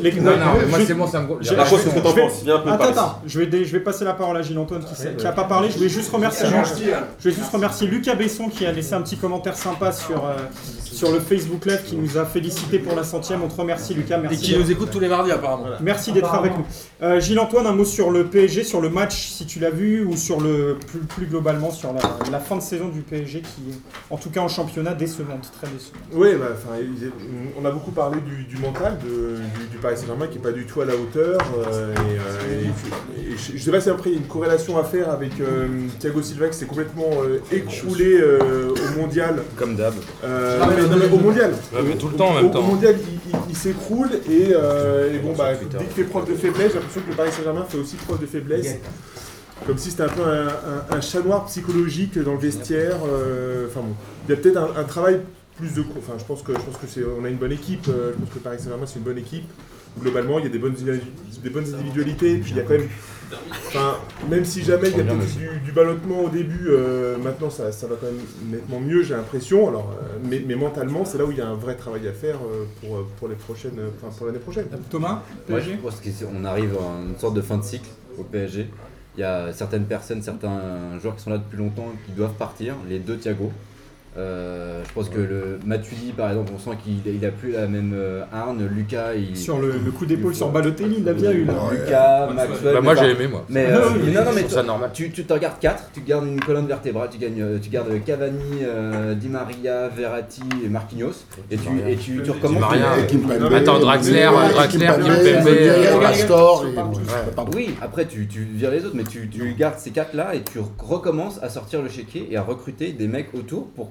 Les- Non, non, mais moi, je- c'est bon, ça me go- je- Marcos, qu'est-ce que t'en Je vais- penses Viens un peu Attends, je vais, dé- je vais passer la parole à Gilles Antoine qui n'a qui a pas parlé. Je voulais juste remercier, je vais juste remercier Lucas Besson qui a laissé un petit commentaire sympa sur, euh, sur le Facebook Live qui nous a félicité pour la centième. On te remercie Lucas, Et merci. qui nous écoute tous les mardis apparemment. Merci d'être avec nous. Euh, Gilles Antoine, un mot sur le PSG, sur le match si tu l'as vu, ou sur le plus, plus globalement sur la, la fin de saison du PSG qui est en tout cas en championnat décevante, très décevante. Oui, bah, on a beaucoup parlé du, du mental de- du, du Paris Saint-Germain qui n'est pas du tout à la hauteur. euh, et, euh, et- et je ne sais pas si après il y a une corrélation à faire avec euh, Thiago Silva qui s'est complètement euh, écroulé euh, au mondial. Comme d'hab. Euh, non, mais, non, mais au mondial. tout le temps en Au, au mondial, il, il- il s'écroule et, euh, et bon, bah, dès qu'il fait preuve de faiblesse, j'ai l'impression que le Paris Saint-Germain fait aussi preuve de faiblesse. Comme si c'était un peu un, un- un chat noir psychologique dans le vestiaire. euh, Enfin bon, il y a peut-être un, un travail plus de. Enfin, je pense que je pense que c'est, on a une bonne équipe. euh, je pense que Paris Saint-Germain c'est une bonne équipe. Globalement, il y a des bonnes, des bonnes individualités. Puis il y a quand même. Enfin, même si jamais il y a peut-être du, du ballottement au début, euh, maintenant ça, ça va quand même nettement mieux, j'ai l'impression. Alors, euh, mais, mais mentalement, c'est là où il y a un vrai travail à faire pour, pour les prochaines, enfin, pour l'année prochaine. Thomas, Moi, je PSG pense qu'on arrive à une sorte de fin de cycle au PSG. Il y a certaines personnes, certains joueurs qui sont là depuis longtemps qui doivent partir, les deux Thiago. Euh, je pense que le Matuidi, par exemple, on sent qu'il il a plus la même euh, harne. Lucas, il. Sur le, le coup d'épaule sur Balotelli, il l'a bien eu là. Lucas, Maxwell. Bah, moi, j'ai aimé, moi. Mais, euh, non, non, mais ça normal. tu, tu te regardes 4, tu gardes une colonne vertébrale, tu, gagnes, euh, tu gardes Cavani, euh, Di Maria, Verratti et Marquinhos, et tu, et tu, tu recommences. Maria, ouais. Kimpembe, Attends, Draxler, Draxler, Kimpembe, euh, euh. Oui, après tu, tu vires les autres, mais tu, tu gardes ces quatre-là et tu recommences à sortir le chéquier et à recruter des mecs autour pour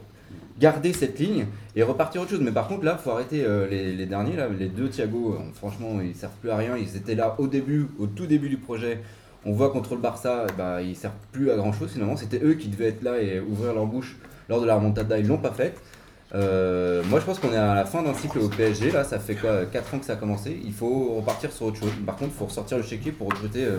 garder cette ligne et repartir autre chose. Mais par contre, là, faut arrêter euh, les, derniers, là, les deux Thiago, euh, franchement, ils servent plus à rien. Ils étaient là au début, au tout début du projet. On voit contre le Barça, bah, ils servent plus à grand chose finalement. C'était eux qui devaient être là et ouvrir leur bouche lors de la remontada. Ils l'ont pas faite. Euh, moi, je pense qu'on est à la fin d'un cycle au PSG. Là, ça fait quoi 4 ans que ça a commencé. Il faut repartir sur autre chose. Par contre, il faut ressortir le chéquier pour recruter euh,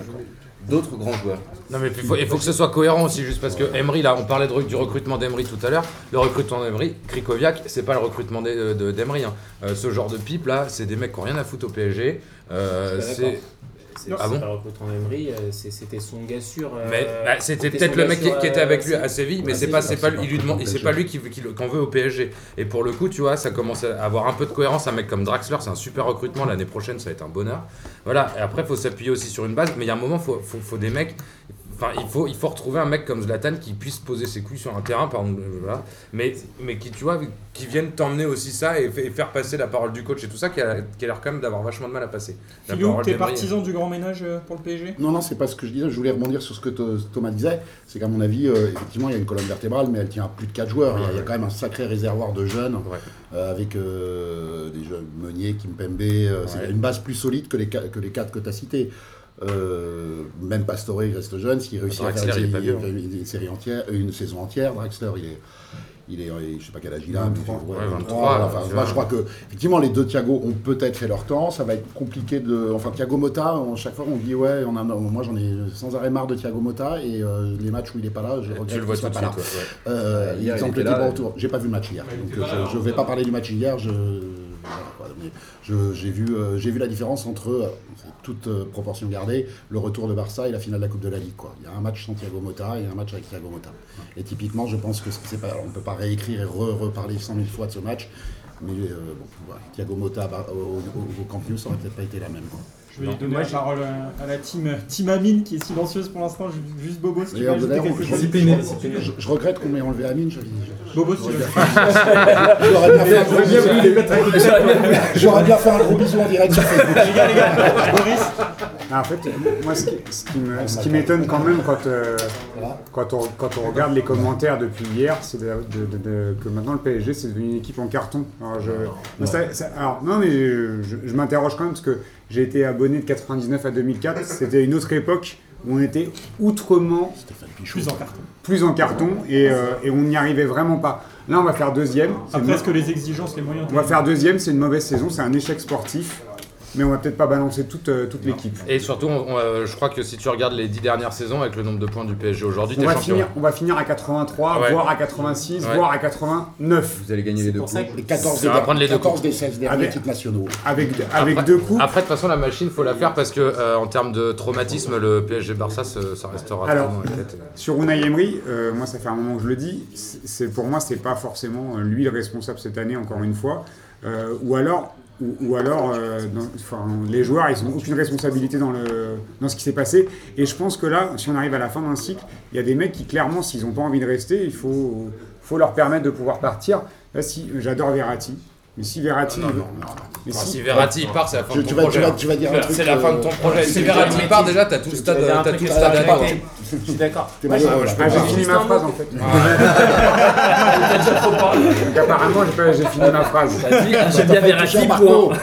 d'autres grands joueurs. Non mais il faut, il faut que ce soit cohérent aussi, juste parce que Emery, là, on parlait de- du recrutement d'Emery tout à l'heure. Le recrutement d'Emery, Krikoviak, c'est pas le recrutement d'E- de- d'Emery. hein. Euh, ce genre de pipe là, c'est des mecs qui ont rien à foutre au PSG. Euh, c'est c'est Ah bon pas d'Emery, euh, c'était son gars sûr. euh, Mais bah, c'était peut-être le mec qui, était euh, avec lui à Séville, mais c'est pas, c'est pas, lui c'est pas lui qui, qui le- qu'on veut au PSG. Et pour le coup, tu vois, ça commence à avoir un peu de cohérence. Un mec comme Draxler, c'est un super recrutement. L'année prochaine, ça va être un bonheur. Voilà. Et après, faut s'appuyer aussi sur une base. Mais il y a un moment, faut, faut, faut des mecs. Enfin, il faut, il faut retrouver un mec comme Zlatan qui puisse poser ses couilles sur un terrain, pardon, voilà. mais, mais qui, tu vois, qui vienne t'emmener aussi ça et, fa- et faire passer la parole du coach et tout ça, qui a, qui a l'air quand même d'avoir vachement de mal à passer. Philou, t'es partisan du grand ménage euh, pour le PSG Non, non, c'est pas ce que je disais. Je voulais rebondir sur ce que Thomas disait. C'est qu'à mon avis, euh, effectivement, il y a une colonne vertébrale, mais elle tient à plus de 4 joueurs. Il y a- il y, a quand même un sacré réservoir de jeunes, Ouais. euh, avec euh, des jeunes Meunier, Kimpembe. euh, c'est une base plus solide que les, que les 4 que tu as cités. Euh, même Pastore, il reste jeune. S'il réussit à faire il est une, pas vieux, une- une série entière, une saison entière, Draxler, il est. Il est, je sais pas quel âge il a, 23. mais Ouais, 23, 23, enfin, tu moi, vois. je crois que effectivement les deux Thiago ont peut-être fait leur temps. Ça va être compliqué de. Enfin, Thiago Motta, on- chaque fois on dit ouais, on a, moi j'en ai sans arrêt marre de Thiago Motta et euh, les matchs où il est pas là, je regrette Tu le vois qu'il soit pas suite. là. ouais, ouais. Euh, il était là, Libre ouais. Retour. J'ai pas vu le match hier, donc euh, je, je vais pas parler du match hier. Je, j'ai vu, euh, vu la différence entre euh, toute euh, proportion gardée, le retour de Barça et la finale de la Coupe de la Ligue. Quoi. Il y a un match sans Thiago Motta et un match avec Thiago Motta. Et typiquement, je pense que c'est pas, on peut pas réécrire et re- reparler 100 000 fois de ce match. Mais bon, Thiago Motta à Bar- au, au- Camp ça aurait peut-être pas été la même. Je vais Non, donner moi, la parole à, à la team, team Amine qui est silencieuse pour l'instant. Ju- Juste Bobo, si tu veux ajouter quelque je- chose. je, je- je regrette qu'on m'ait enlevé Amine. je- je- Bobo, si tu veux. J'aurais bien fait un gros bisou. J'aurais bien fait un gros bisou en direct sur Facebook. Les gars, les gars, Boris, en fait, moi, ce qui, ce qui me- ce qui m'étonne quand même quand, euh, quand, on, quand on regarde les commentaires depuis hier, c'est de- de- de- de- que maintenant le PSG c'est devenu une équipe en carton. Alors, je, moi, ça- ça- alors, non, mais je, je m'interroge quand même parce que j'ai été abonné de 99 à 2004. C'était une autre époque où on était outrement plus en carton. plus en carton et, euh, et on n'y arrivait vraiment pas. Là, on va faire deuxième. C'est Après, est-ce que les exigences, les moyens on va faire deuxième, c'est une mauvaise saison, c'est un échec sportif. Mais on va peut-être pas balancer toute, euh, toute l'équipe. Et surtout, on- on, euh, je crois que si tu regardes les dix dernières saisons avec le nombre de points du PSG aujourd'hui, On t'es va, champion. finir, on va finir à 83, Ouais. voire à 86, Ouais. voire à 89. Vous allez gagner les deux coups. Les 14 On va prendre les deux 14 coupes. des 16 derniers Avec- titres nationaux. Avec, avec Après- deux coups. Après, de toute façon, la machine, faut la faire parce que euh, en termes de traumatisme, le PSG Barça, ça, restera Alors, dans la tête. Sur Unai Emery, euh, moi ça fait un moment que je le dis, c'est pour moi c'est pas forcément lui le responsable cette année encore une fois, Euh, ou alors, ou, ou alors euh, dans- les joueurs ils n'ont aucune responsabilité dans, le, dans ce qui s'est passé, et je pense que là, si on arrive à la fin d'un cycle, il y a des mecs qui clairement s'ils n'ont pas envie de rester, il faut, faut leur permettre de pouvoir partir. Là si, j'adore Verratti, mais si Verratti... Non, veut- non, non. mais Enfin, si- si Verratti il part, c'est la fin Tu- de tu ton vas- tu projet. vas- tu vas dire un truc, C'est la fin de ton euh, projet. Si Verratti il part, déjà, t'as tout le stade, péter. Je suis d'accord. Ah, j'ai fini ma phrase en fait. Donc apparemment j'ai fini ma phrase. J'aime bien Verratti.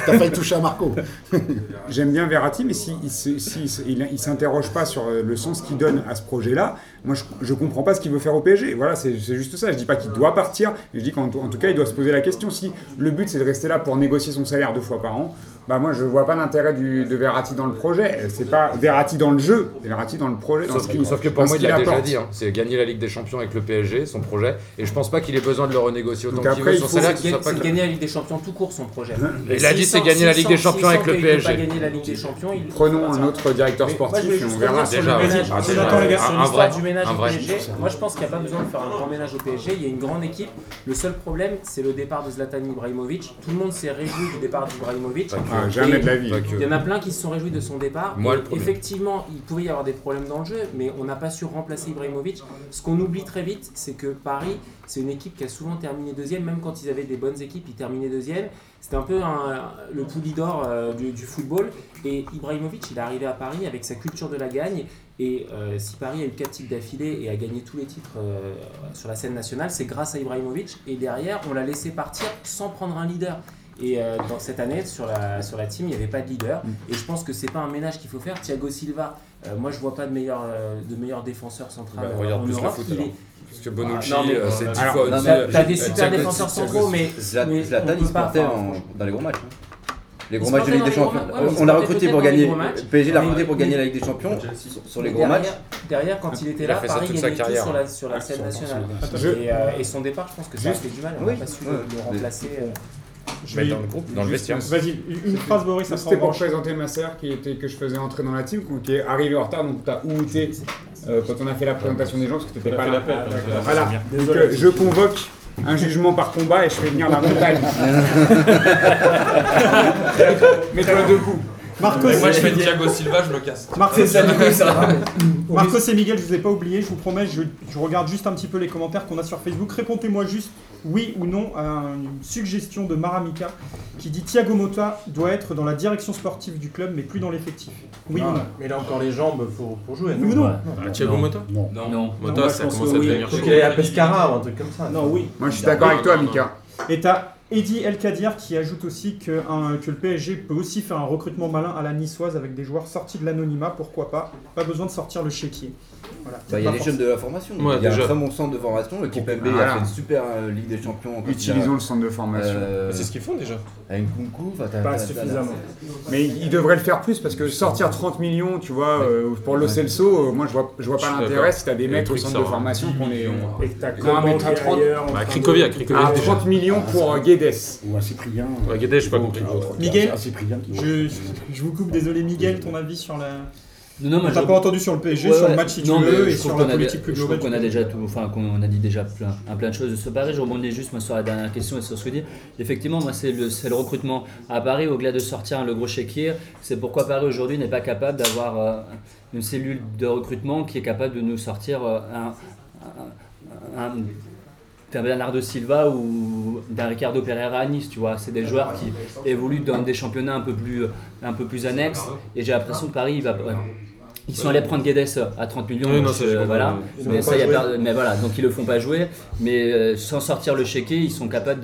T'as failli toucher à Marco. J'aime bien Verratti, mais s'il si, si, si- il, il s'interroge pas sur euh, le sens qu'il donne à ce projet-là, moi je, je comprends pas ce qu'il veut faire au PSG. Voilà, c'est c'est juste ça. Je dis pas qu'il doit partir, mais je dis qu'en tout- en tout cas il doit se poser la question. Si le but c'est de rester là pour négocier son salaire deux fois par an, bah moi je vois pas l'intérêt du- de Verratti dans le projet. C'est pas Verratti dans le jeu, c'est Verratti dans le projet. Dans Sauf, ce qu'il- sauf que pour moi, il l'a qu'il déjà dit, hein. c'est gagner la Ligue des Champions avec le PSG, son projet, et je pense pas qu'il ait besoin de le renégocier autant qu'il veut il son salaire, C'est que gagner la Ligue des Champions tout court son projet. Il a dit, c'est gagner la Ligue des Champions avec le PSG. il- Prenons un autre directeur sportif et on verra. Déjà, un vrai, du ménage un au vrai. PSG. Moi, je pense qu'il n'y a pas besoin de faire un grand ménage au PSG. Il y a une grande équipe. Le seul problème, c'est le départ de Zlatan Ibrahimovic. Tout le monde s'est réjoui du départ d'Ibrahimovic. Ah, jamais de la vie. Il y en a plein qui se sont réjouis de son départ. Moi, le effectivement, il pouvait y avoir des problèmes dans le jeu, mais on n'a pas su remplacer Ibrahimovic. Ce qu'on oublie très vite, c'est que Paris, c'est une équipe qui a souvent terminé deuxième, même quand ils avaient des bonnes équipes, ils terminaient deuxième. C'était un peu un- le poulidor euh, du, du football. Et Ibrahimovic, il est arrivé à Paris avec sa culture de la gagne. Et euh, si Paris a eu 4 titres d'affilée et a gagné tous les titres euh, sur la scène nationale, c'est grâce à Ibrahimovic. Et derrière, on l'a laissé partir sans prendre un leader. Et euh, dans cette année, sur la, sur la team, il n'y avait pas de leader. Et je pense que c'est pas un ménage qu'il faut faire. Thiago Silva, euh, moi je vois pas de meilleur, euh, de meilleur défenseur central Bah, regarde en plus le Europe. foot, Il alors. est- Parce que Bonucci, Ah, euh, c'est euh, 10 alors, fois T'as des super Thiago- défenseurs centraux, mais Zlat- mais Zlatan, on il peut se pas- portait enfin, en- dans les gros matchs. hein. Les gros matchs de portait Ligue des Champions. On l'a recruté pour gagner. PSG l'a recruté pour gagner la Ligue des Champions sur- les gros matchs. derrière- quand il était Il a là, Paris toute sa gagnait sur la, sur la scène nationale. Et, euh, et son départ, je pense que ça a Juste- fait du mal. On n'a pas su le, le remplacer. euh. Je vais- dans le groupe, dans le vestiaire. Vas-y, une phrase, Boris, ça C'était pour présenter ma sœur qui était, que je faisais entrer dans la team, qui est arrivée en retard, donc tu as outé euh, quand on a fait la présentation des gens parce que a pas fait là. euh, Voilà, donc euh, je convoque un jugement par combat et je fais venir la montagne. Mets-toi debout. Marcos, Et moi je fais Thiago Silva, je me casse. Marcos, va. Marcos et Miguel, je vous ai pas oublié, je vous promets, je, je regarde juste un petit peu les commentaires qu'on a sur Facebook. Répondez-moi juste oui ou non à une suggestion de Maramika qui dit Thiago Motta doit être dans la direction sportive du club mais plus dans l'effectif. Oui ou non Mais il a encore les jambes pour, pour jouer. Oui ou non Ah, Thiago Non. Motta Non. Non. Non, Motta, moi, ça commence à oui. devenir chaud. qu'il aille à Pescara ou un truc comme ça. Non, oui. Moi je suis d'accord avec toi, Mika. Et t'as Eddie El Kadir qui ajoute aussi que, un- que le PSG peut aussi faire un recrutement malin à la niçoise avec des joueurs sortis de l'anonymat, pourquoi pas? Pas besoin de sortir le chéquier. Voilà. Bah, il y a les jeunes de la formation. Ouais, il y a déjà. un très bon centre de formation. L'équipe MB Voilà. a fait une super euh, Ligue des Champions. a- Utilisons le centre de formation. euh, C'est ce qu'ils font déjà. avec t'as- Pas suffisamment. Mais il devrait le faire plus parce que sortir 30 millions, tu vois, euh, pour le Celso, euh, moi je vois, je vois pas l'intérêt si t'as des mecs le au centre de sort, formation qu'on est. Et que t'as Non, comment mais t'as qui est 30 ailleurs, en Bah. Ah, 30 millions pour Guedes. Ou un Cyprien. Ouais, Guedes, j'ai pas compris. Miguel, Un Cyprien qui Je, je vous coupe, désolé Miguel, ton avis sur la... Non, moi, T'as je- pas entendu sur le PSG, Ouais, sur le match si tu Non, mais veux, je et sur la a politique dé- plus Je globale. qu'on a déjà tout, enfin qu'on a dit déjà plein, un plein de choses de ce Paris. Je rebondis juste moi sur la dernière question et sur ce que dit. Effectivement, moi c'est le, recrutement à Paris au-delà de sortir le gros chéquier. C'est pourquoi Paris aujourd'hui n'est pas capable d'avoir euh, une cellule de recrutement qui est capable de nous sortir euh, un, un- un- d'un Bernardo Silva ou d'un Ricardo Pereira à Nice, tu vois. C'est des joueurs qui évoluent dans des championnats un peu plus, un peu plus annexes. Et j'ai l'impression que Paris, il va. Ils sont allés prendre Guedes à 30 millions, Oui, non, donc, ça, j'ai euh, voilà. Ils Mais, vont ça, pas y a jouer. per- mais voilà, donc ils le font pas jouer. Mais euh, sans sortir le chéquier, ils sont capables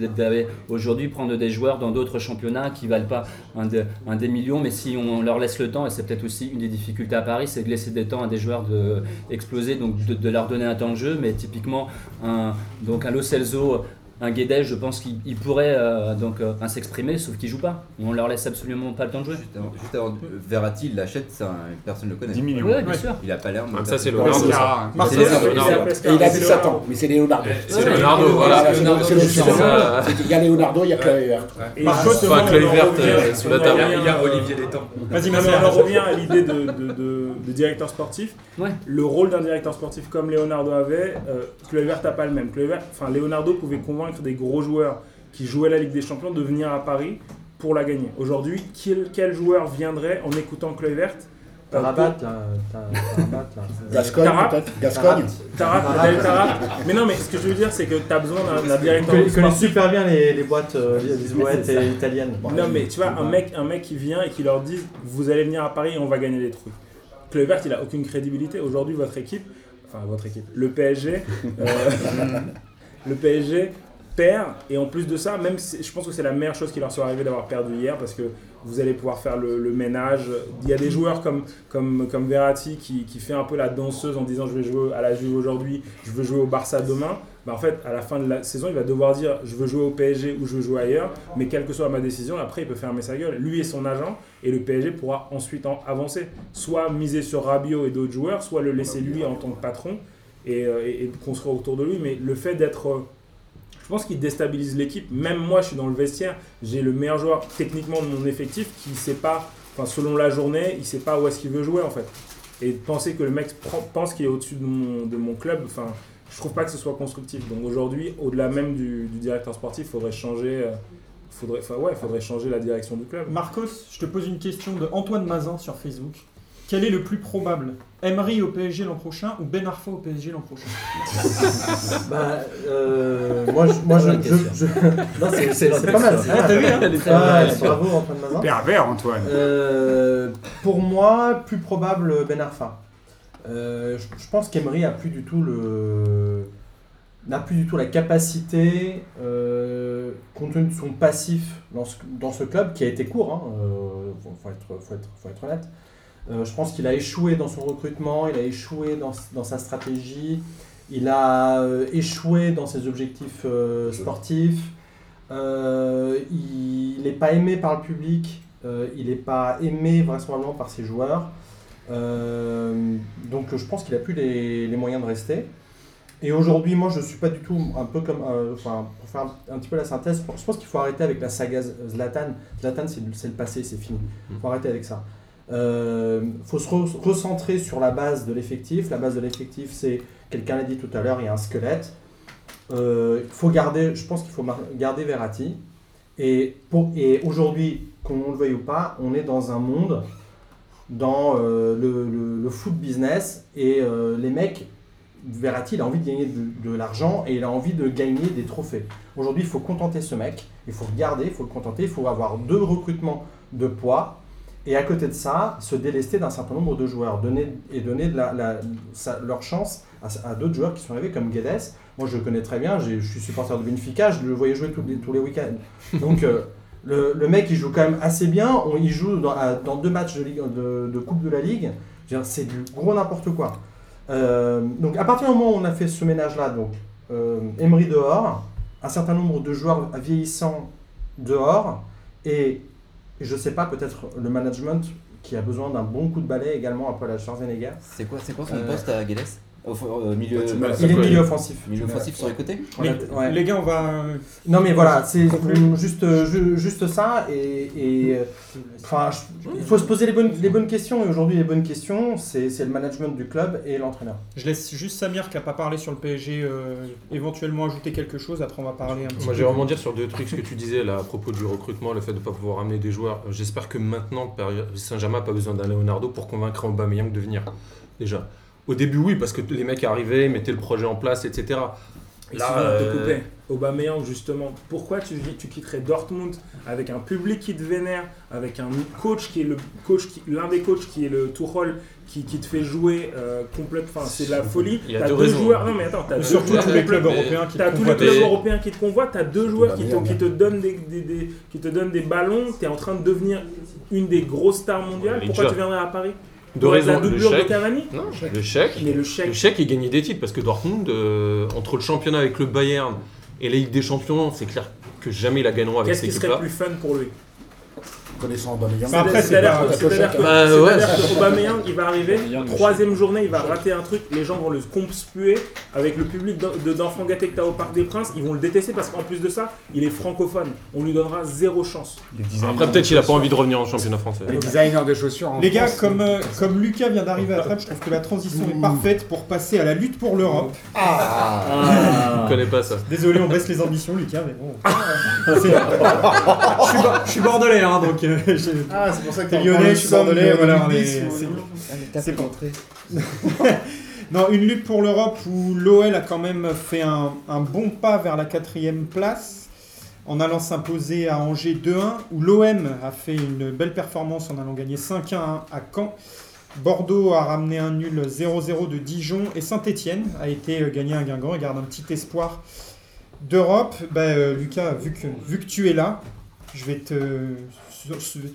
aujourd'hui prendre des joueurs dans d'autres championnats qui valent pas un, de- un des millions. Mais si on leur laisse le temps, et c'est peut-être aussi une des difficultés à Paris, c'est de laisser des temps à des joueurs de exploser, donc de, de leur donner un temps de jeu. Mais typiquement, un, donc un Lo Celso, un Guedes, je pense qu'il il pourrait euh, donc euh, s'exprimer, sauf qu'il joue pas. On leur laisse absolument pas le temps de jouer. Juste avant, juste avant, Verratti, il l'achète, ça, personne ne le connaît. 10 millions. Ouais, bien sûr. Il a pas l'air. Ah, ça, c'est Leonardo, Et il a c'est 17 Leonardo. ans, mais c'est Leonardo. C'est Leonardo, voilà. Qu'il y a Leonardo, il y a Marcos, justement, Enfin, verte revient- euh, sous la table. Il y a Olivier Létang. Vas-y, on en revient à l'idée de, directeur sportif. Le rôle d'un directeur sportif comme Leonardo avait, Kluivert n'a pas le même. Leonardo pouvait convaincre des gros joueurs qui jouaient la Ligue des Champions de venir à Paris pour la gagner. Aujourd'hui, quel, quel joueur viendrait en écoutant Kluivert euh, Rabat là. Gascogne, peut-être Gascogne. Mais non, mais ce que je veux dire, c'est que tu as besoin d'un directeur connaît, il connaît sportif. super bien les, les boîtes euh, lisboètes et italiennes. Non, mais tu vois, un mec, un mec qui vient et qui leur dit Vous allez venir à Paris et on va gagner des trucs. Kluivert, il a aucune crédibilité. Aujourd'hui, votre équipe, enfin, votre équipe, le PSG, euh, le PSG Et en plus de ça, même je pense que c'est la meilleure chose qui leur soit arrivée d'avoir perdu hier parce que vous allez pouvoir faire le, ménage. Il y a des joueurs comme, comme, comme Verratti qui, qui fait un peu la danseuse en disant Je vais jouer à la Juve aujourd'hui, je veux jouer au Barça demain. Bah, en fait, à la fin de la saison, il va devoir dire je veux jouer au PSG ou je veux jouer ailleurs, mais quelle que soit ma décision, après il peut fermer sa gueule. Lui et son agent, et le PSG pourra ensuite en avancer. Soit miser sur Rabiot et d'autres joueurs, soit le laisser lui en tant que patron et, euh, construire autour de lui. Mais le fait d'être. Je pense qu'il déstabilise l'équipe. Même moi, je suis dans le vestiaire, j'ai le meilleur joueur techniquement de mon effectif qui sait pas, enfin selon la journée, il sait pas où est-ce qu'il veut jouer en fait. Et penser que le mec pense qu'il est au-dessus de mon, club, enfin, je trouve pas que ce soit constructif. Donc aujourd'hui, au-delà même du, directeur sportif, il faudrait changer, euh, faudrait, ouais, faudrait changer la direction du club. Marcos, je te pose une question de Antoine Mazin sur Facebook. Quel est le plus probable? Emery au PSG l'an prochain ou Ben Arfa au PSG l'an prochain? Bah, euh, moi, je, moi, je, Bonne je, question. je- non, c'est, c'est, c'est pas mal. c'est Ah, t'as vu, hein? Bravo Antoine Mazin. Pervers, Antoine. Euh, pour moi, plus probable Ben Arfa. Euh, je, je pense qu'Emery a plus du tout le n'a plus du tout la capacité, euh, compte tenu de son passif dans ce, dans ce club qui a été court, hein, euh, faut, faut être, faut, être, faut être honnête. Euh, je pense qu'il a échoué dans son recrutement, il a échoué dans, dans sa stratégie, il a euh, échoué dans ses objectifs euh, sportifs, il n'est pas aimé par le public, il n'est pas aimé vraisemblablement par ses joueurs. Donc je pense qu'il a plus les, les moyens de rester. Et aujourd'hui, moi, je suis pas du tout un peu comme. Enfin, pour faire un, un petit peu la synthèse, je pense qu'il faut arrêter avec la saga Zlatan. Zlatan, c'est le- c'est le passé, c'est fini. Il faut arrêter avec ça. Euh, faut se re- recentrer sur la base de l'effectif. La base de l'effectif, c'est, quelqu'un l'a dit tout à l'heure, il y a un squelette. Euh, faut garder, je pense qu'il faut garder Verratti. Et, aujourd'hui, qu'on le veuille ou pas, on est dans un monde, dans euh, le, le- le foot business, et euh, les mecs, Verratti, il a envie de gagner de, de l'argent et il a envie de gagner des trophées. Aujourd'hui, il faut contenter ce mec, il faut regarder, il faut le contenter, il faut avoir deux recrutements de poids, et à côté de ça, se délester d'un certain nombre de joueurs, donner, et donner leur chance à, d'autres joueurs qui sont arrivés comme Guedes. Moi, je le connais très bien, je suis supporter de Benfica, je le voyais jouer tous les, tous week-ends. Donc, euh, le, mec, il joue quand même assez bien. Il joue dans, deux matchs de, Coupe de la Ligue. C'est du gros n'importe quoi. Euh, donc, à partir du moment où on a fait ce ménage-là, donc euh, Emery dehors, un certain nombre de joueurs vieillissants dehors, et je sais pas, peut-être le management qui a besoin d'un bon coup de balai également après la Schwarzenegger. C'est quoi, c'est quoi son Euh, poste à Guedes? Au milieu, Il est milieu offensif. Milieu offensif sur les côtés Mais- ouais. Les gars, on va. Non mais voilà, c'est juste, euh, ju- juste ça et, et, euh, enfin, je- il faut se poser les bonnes, les bonnes questions et aujourd'hui les bonnes questions c'est c'est le management du club et l'entraîneur. Je laisse juste Samir qui n'a pas parlé sur le PSG euh, éventuellement ajouter quelque chose. Après, on va parler un petit Moi, peu. j'ai vraiment dire sur deux trucs ce que tu disais là à propos du recrutement, le fait de ne pas pouvoir ramener des joueurs. Euh, J'espère que maintenant, Saint-Germain n'a pas besoin d'un Leonardo pour convaincre Aubameyang de venir. Déjà. Au début, oui, parce que les mecs arrivaient, mettaient le projet en place, etc. Là, te couper. Aubameyang, justement, pourquoi tu, tu quitterais Dortmund avec un public qui te vénère, avec un coach qui est le coach, qui- l'un des coachs qui est le Tuchel, qui, qui te fait jouer euh, complète, enfin c'est de la folie. Il y a T'as deux joueurs, non mais attends, t'as surtout joueurs tous les clubs européens qui te T'as tous les clubs européens qui te convoitent, t'as deux joueurs qui te, qui te donnent des, des- des- qui te donnent des ballons, t'es en train de devenir une des grosses stars mondiales. Ouais, Pourquoi tu viendrais à Paris? La raisons. Le doublure de chèque. Cavani Non, le chèque. Mais le chèque. Le chèque, il gagnait des titres parce que Dortmund, euh, entre le championnat avec le Bayern et la Ligue des Champions, c'est clair que jamais ils la gagneront avec Qu'est-ce qui serait plus fun pour lui Connaissant Aubameyang. Mais après, C'est-à-dire que- Bah, ouais. c'est-à-dire que Aubameyang, il va arriver, troisième journée, il va rater un truc, les gens vont le conspuer avec le public d'en- de- d'enfants gâtés que t'as au Parc des Princes, ils vont le détester parce qu'en plus de ça, il est francophone. On lui donnera zéro chance. Après, peut-être qu'il a pas envie de revenir en championnat français. Les designers de chaussures Les gars, comme, euh, comme Lucas vient d'arriver à la table, je trouve que la transition est parfaite pour passer à la lutte pour l'Europe. Je connais pas ça. Désolé, on baisse les ambitions, Lucas, mais bon. Je, suis bo- je suis bordelais, hein, donc. Ah, c'est pour ça que T'es lyonnais, je suis bordelais, de voilà, on est- c'est- c'est bon. Non, une lutte pour l'Europe où l'OL a quand même fait un, un bon pas vers la quatrième place en allant s'imposer à Angers 2-1, où l'OM a fait une belle performance en allant gagner 5-1 à Caen. Bordeaux a ramené un nul 0-0 de Dijon et Saint-Etienne a été euh, gagné à Guingamp et garde un petit espoir d'Europe. Ben, euh, Lucas, vu que, vu que tu es là, je vais te,